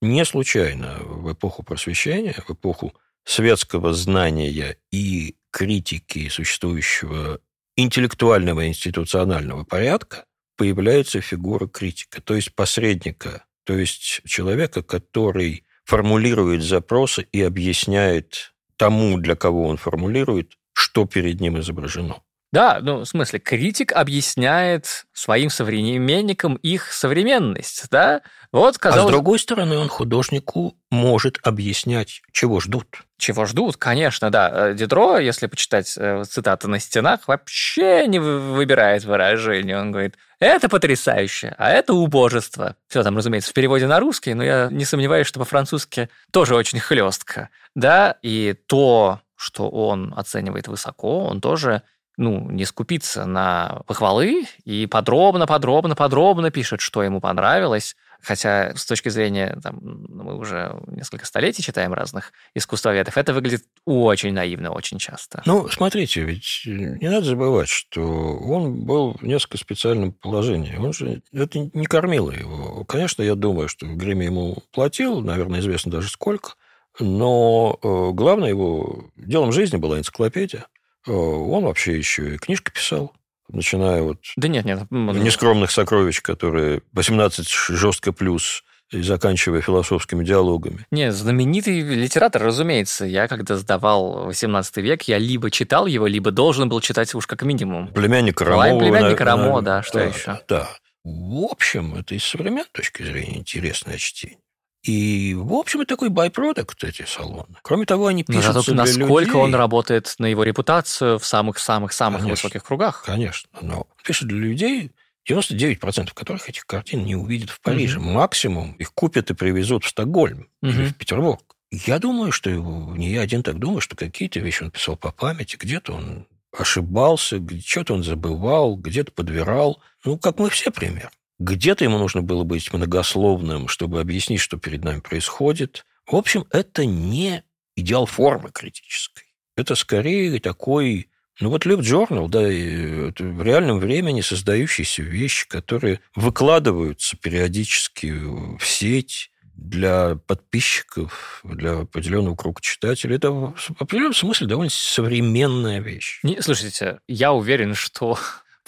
Не случайно в эпоху просвещения, в эпоху светского знания и критики существующего интеллектуального институционального порядка появляется фигура критика, то есть посредника, то есть человека, который формулирует запросы и объясняет тому, для кого он формулирует, что перед ним изображено. Да, ну, в смысле, критик объясняет своим современникам их современность, да? Вот, казалось... А с другой стороны, он художнику может объяснять, чего ждут. Чего ждут, конечно, да. Э, Дидро, если почитать э, цитаты на стенах, вообще не выбирает выражение. Он говорит, это потрясающе, а это убожество. Все там, разумеется, в переводе на русский, но я не сомневаюсь, что по-французски тоже очень хлестко. Да, и то, что он оценивает высоко, он тоже ну, не скупиться на похвалы и подробно, подробно, подробно пишет, что ему понравилось. Хотя с точки зрения, там, мы уже несколько столетий читаем разных искусствоведов, это выглядит очень наивно очень часто. Ну, смотрите, ведь не надо забывать, что он был в несколько специальном положении. Он же это не кормило его. Конечно, я думаю, что Греми ему платил, наверное, известно даже сколько, но э, главное его делом жизни была энциклопедия. Э, он вообще еще и книжки писал, начиная вот... Да нет, нет. Нескромных сокровищ, которые 18 жестко плюс, и заканчивая философскими диалогами. Не, знаменитый литератор, разумеется. Я, когда сдавал 18 век, я либо читал его, либо должен был читать уж как минимум. Племянник Рамо. Племянник Рамо, да, что да, еще? Да. В общем, это из современной точки зрения интересное чтение. И, в общем, это такой байпродукт эти салоны. Кроме того, они пишут Но зато насколько людей. он работает на его репутацию в самых-самых-самых высоких кругах. Конечно. Но пишет для людей, 99% которых этих картин не увидят в Париже. Угу. Максимум их купят и привезут в Стокгольм угу. или в Петербург. Я думаю, что не я один так думаю, что какие-то вещи он писал по памяти, где-то он ошибался, что-то он забывал, где-то подбирал. Ну, как мы все пример. Где-то ему нужно было быть многословным, чтобы объяснить, что перед нами происходит. В общем, это не идеал формы критической. Это скорее такой, ну вот Live Journal, да, это в реальном времени создающиеся вещи, которые выкладываются периодически в сеть для подписчиков, для определенного круга читателей. Это в определенном смысле довольно современная вещь. Не, слушайте, я уверен, что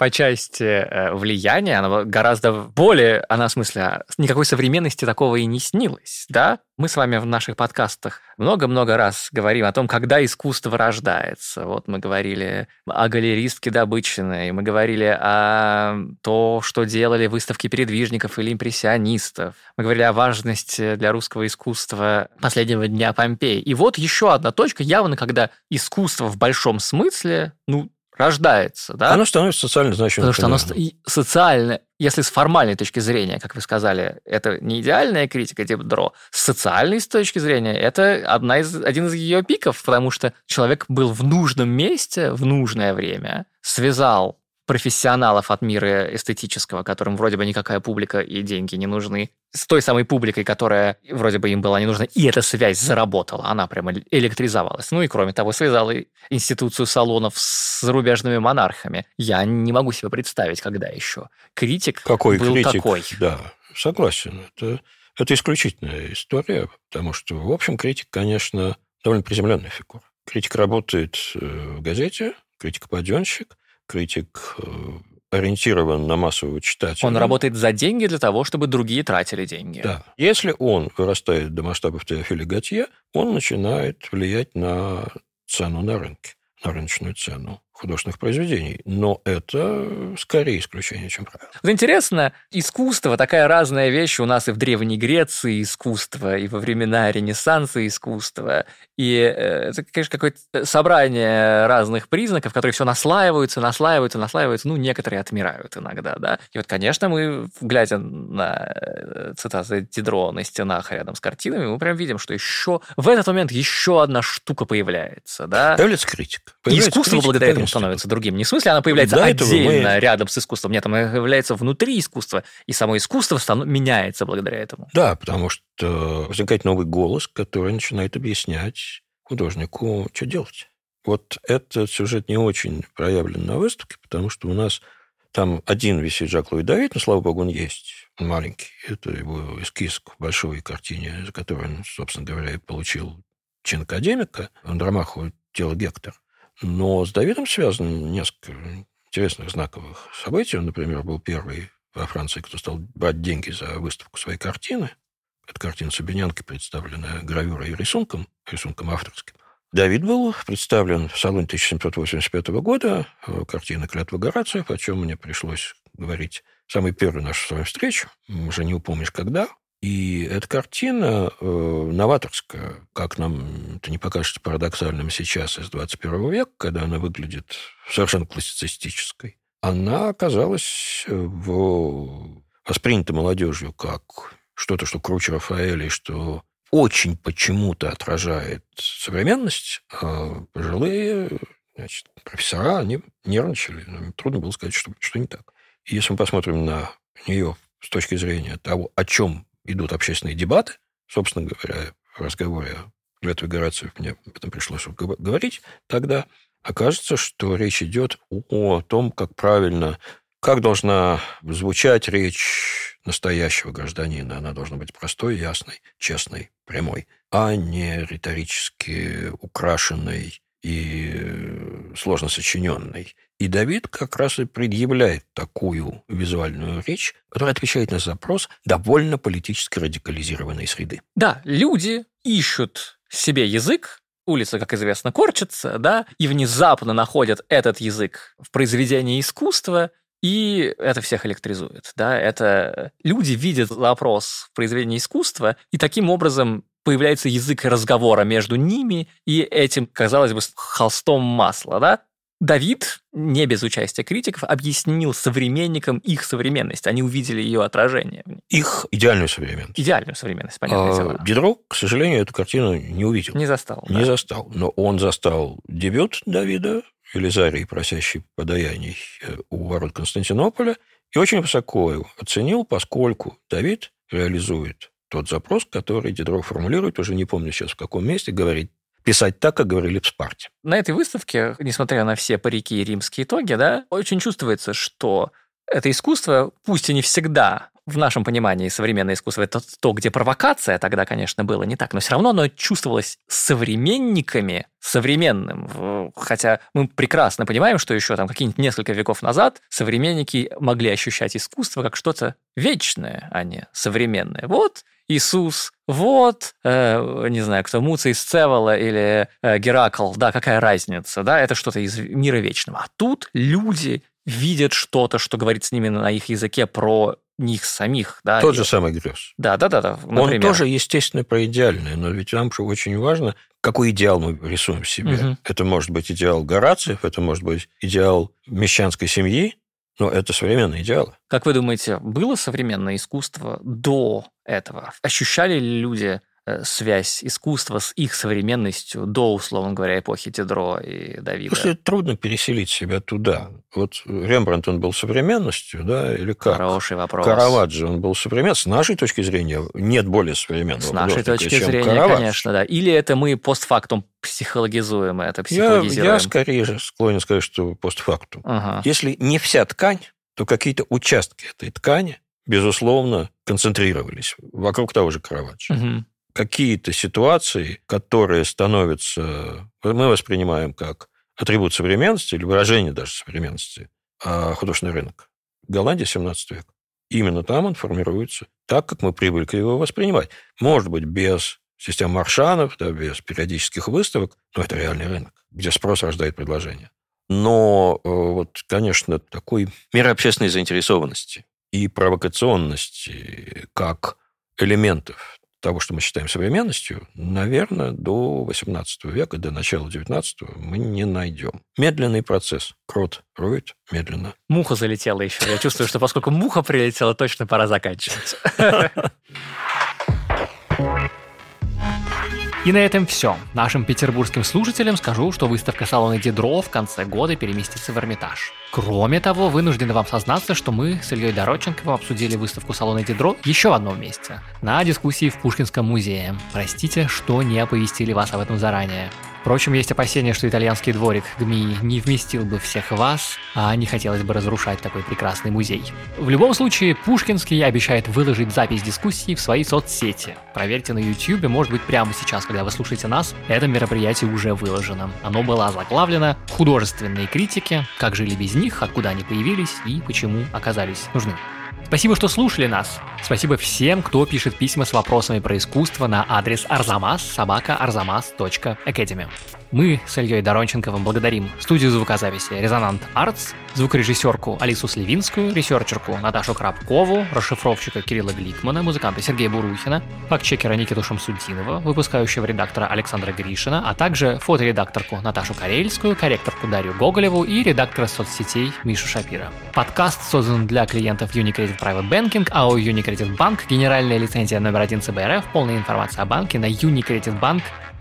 по части э, влияния, она гораздо более, она в смысле, никакой современности такого и не снилось, да? Мы с вами в наших подкастах много-много раз говорим о том, когда искусство рождается. Вот мы говорили о галеристке Добычиной, мы говорили о том, что делали выставки передвижников или импрессионистов. Мы говорили о важности для русского искусства последнего дня Помпеи. И вот еще одна точка, явно, когда искусство в большом смысле, ну, рождается, да? Оно становится социально значимым. Потому что оно социально, если с формальной точки зрения, как вы сказали, это не идеальная критика типа Дро, с социальной точки зрения это одна из, один из ее пиков, потому что человек был в нужном месте в нужное время, связал профессионалов от мира эстетического, которым вроде бы никакая публика и деньги не нужны, с той самой публикой, которая вроде бы им была не нужна, и эта связь заработала, она прямо электризовалась. Ну и кроме того, связала институцию салонов с зарубежными монархами. Я не могу себе представить, когда еще. Критик Какой был критик? такой. Да, согласен. Это, это исключительная история, потому что, в общем, критик, конечно, довольно приземленная фигура. Критик работает э, в газете, критик-паденщик, критик э, ориентирован на массового читателя. Он работает за деньги для того, чтобы другие тратили деньги. Да. Если он вырастает до масштабов Теофиля Готье, он начинает влиять на цену на рынке, на рыночную цену художественных произведений. Но это скорее исключение, чем правило. Вот интересно, искусство такая разная вещь у нас и в Древней Греции искусство, и во времена Ренессанса искусство. И э, это, конечно, какое-то собрание разных признаков, которые все наслаиваются, наслаиваются, наслаиваются, ну, некоторые отмирают иногда, да. И вот, конечно, мы, глядя на э, цитаты Дидро на стенах рядом с картинами, мы прям видим, что еще в этот момент еще одна штука появляется, да. Появляется критика. И искусство благодаря этому становится другим. Не в смысле она появляется До отдельно мы... рядом с искусством. Нет, она появляется внутри искусства. И само искусство станов... меняется благодаря этому. Да, потому что возникает новый голос, который начинает объяснять художнику, что делать. Вот этот сюжет не очень проявлен на выставке, потому что у нас там один висит Жак Луи Давид, но, слава богу, он есть. Он маленький. Это его эскиз к большой картине, за которую он, собственно говоря, и получил чин академика, Андромаху «Тело Гектор». Но с Давидом связано несколько интересных знаковых событий. Он, например, был первый во Франции, кто стал брать деньги за выставку своей картины. Это картина Собинянки, представленная гравюрой и рисунком, рисунком авторским. Давид был представлен в салоне 1785 года, э, картина «Клятва Горациев», о чем мне пришлось говорить самый первый нашу с вами встречу, уже не упомнишь когда, и эта картина э, новаторская, как нам это не покажется парадоксальным сейчас из 21 века, когда она выглядит совершенно классицистической, она оказалась э, в... воспринята молодежью как что-то, что круче Рафаэля, и что очень почему-то отражает современность, а пожилые значит, профессора, они нервничали. Трудно было сказать, что, что не так. И если мы посмотрим на нее с точки зрения того, о чем идут общественные дебаты. Собственно говоря, в разговоре о клятве Горациев мне об этом пришлось говорить тогда. Окажется, что речь идет о том, как правильно, как должна звучать речь настоящего гражданина. Она должна быть простой, ясной, честной, прямой, а не риторически украшенной и э, сложно сочиненной. И Давид как раз и предъявляет такую визуальную речь, которая отвечает на запрос довольно политически радикализированной среды. Да, люди ищут себе язык, улица, как известно, корчится, да, и внезапно находят этот язык в произведении искусства, и это всех электризует, да, это люди видят вопрос в произведении искусства, и таким образом появляется язык разговора между ними и этим, казалось бы, холстом масла, да, Давид, не без участия критиков, объяснил современникам их современность. Они увидели ее отражение. Их идеальную современность. Идеальную современность, понятное а, дело. Дидро, к сожалению, эту картину не увидел. Не застал. Не да. застал. Но он застал дебют Давида, Елизарий, просящий подаяний э, у ворот Константинополя, и очень высоко его оценил, поскольку Давид реализует тот запрос, который Дидро формулирует, уже не помню сейчас в каком месте, говорит, писать так, как говорили в Спарте. На этой выставке, несмотря на все парики и римские итоги, да, очень чувствуется, что это искусство, пусть и не всегда в нашем понимании современное искусство это то, где провокация тогда, конечно, было не так, но все равно оно чувствовалось современниками современным. Хотя мы прекрасно понимаем, что еще там какие-нибудь несколько веков назад современники могли ощущать искусство как что-то вечное, а не современное. Вот Иисус, вот, э, не знаю, кто, Муций Сцевола или э, Геракл, да, какая разница, да, это что-то из мира вечного. А тут люди видят что-то, что говорит с ними на их языке про них самих. Да? Тот же самый грез. Да, да, да. да например. Он тоже, естественно, про идеальное, но ведь нам же очень важно, какой идеал мы рисуем себе. Угу. Это может быть идеал Горациев, это может быть идеал мещанской семьи, но это современные идеалы. Как вы думаете, было современное искусство до этого? Ощущали ли люди связь искусства с их современностью до, условно говоря, эпохи Дидро и Давида? Просто трудно переселить себя туда. Вот Рембрандт, он был современностью, да, или как? Хороший вопрос. Караваджо, он был современным. С нашей точки зрения нет более современного С нашей точки зрения, Караваджо. конечно, да. Или это мы постфактум психологизуем это, психологизируем? Я, я скорее же склонен сказать, что постфактум. Ага. Если не вся ткань, то какие-то участки этой ткани, безусловно, концентрировались вокруг того же Караваджо. Угу какие-то ситуации, которые становятся, мы воспринимаем как атрибут современности или выражение даже современности, а художественный рынок. Голландия 17 век. Именно там он формируется так, как мы привыкли его воспринимать. Может быть, без систем маршанов, да, без периодических выставок, но это реальный рынок, где спрос рождает предложение. Но вот, конечно, такой мир общественной заинтересованности и провокационности как элементов того, что мы считаем современностью, наверное, до XVIII века, до начала XIX мы не найдем. Медленный процесс. Крот роет медленно. Муха залетела еще. Я чувствую, что поскольку муха прилетела, точно пора заканчивать. [laughs] И на этом все. Нашим петербургским слушателям скажу, что выставка салона Дидро в конце года переместится в Эрмитаж. Кроме того, вынуждены вам сознаться, что мы с Ильей Дороченковым обсудили выставку салона Дидро еще в одном месте. На дискуссии в Пушкинском музее. Простите, что не оповестили вас об этом заранее. Впрочем, есть опасения, что итальянский дворик ГМИ не вместил бы всех вас, а не хотелось бы разрушать такой прекрасный музей. В любом случае, Пушкинский обещает выложить запись дискуссии в свои соцсети. Проверьте на YouTube, может быть, прямо сейчас, когда вы слушаете нас, это мероприятие уже выложено. Оно было озаглавлено «Художественные критики. Как жили без них, откуда они появились и почему оказались нужны». Спасибо, что слушали нас. Спасибо всем, кто пишет письма с вопросами про искусство на адрес arzamas собака arzamas.academy. Мы с Ильей Доронченковым благодарим студию звукозаписи «Резонант Артс», звукорежиссерку Алису Сливинскую, ресерчерку Наташу Крабкову, расшифровщика Кирилла Гликмана, музыканта Сергея Бурухина, фактчекера Никиту Шамсудинова, выпускающего редактора Александра Гришина, а также фоторедакторку Наташу Карельскую, корректорку Дарью Гоголеву и редактора соцсетей Мишу Шапира. Подкаст создан для клиентов Unicredit Private Banking, АО Unicredit Bank, генеральная лицензия номер один ЦБРФ, полная информация о банке на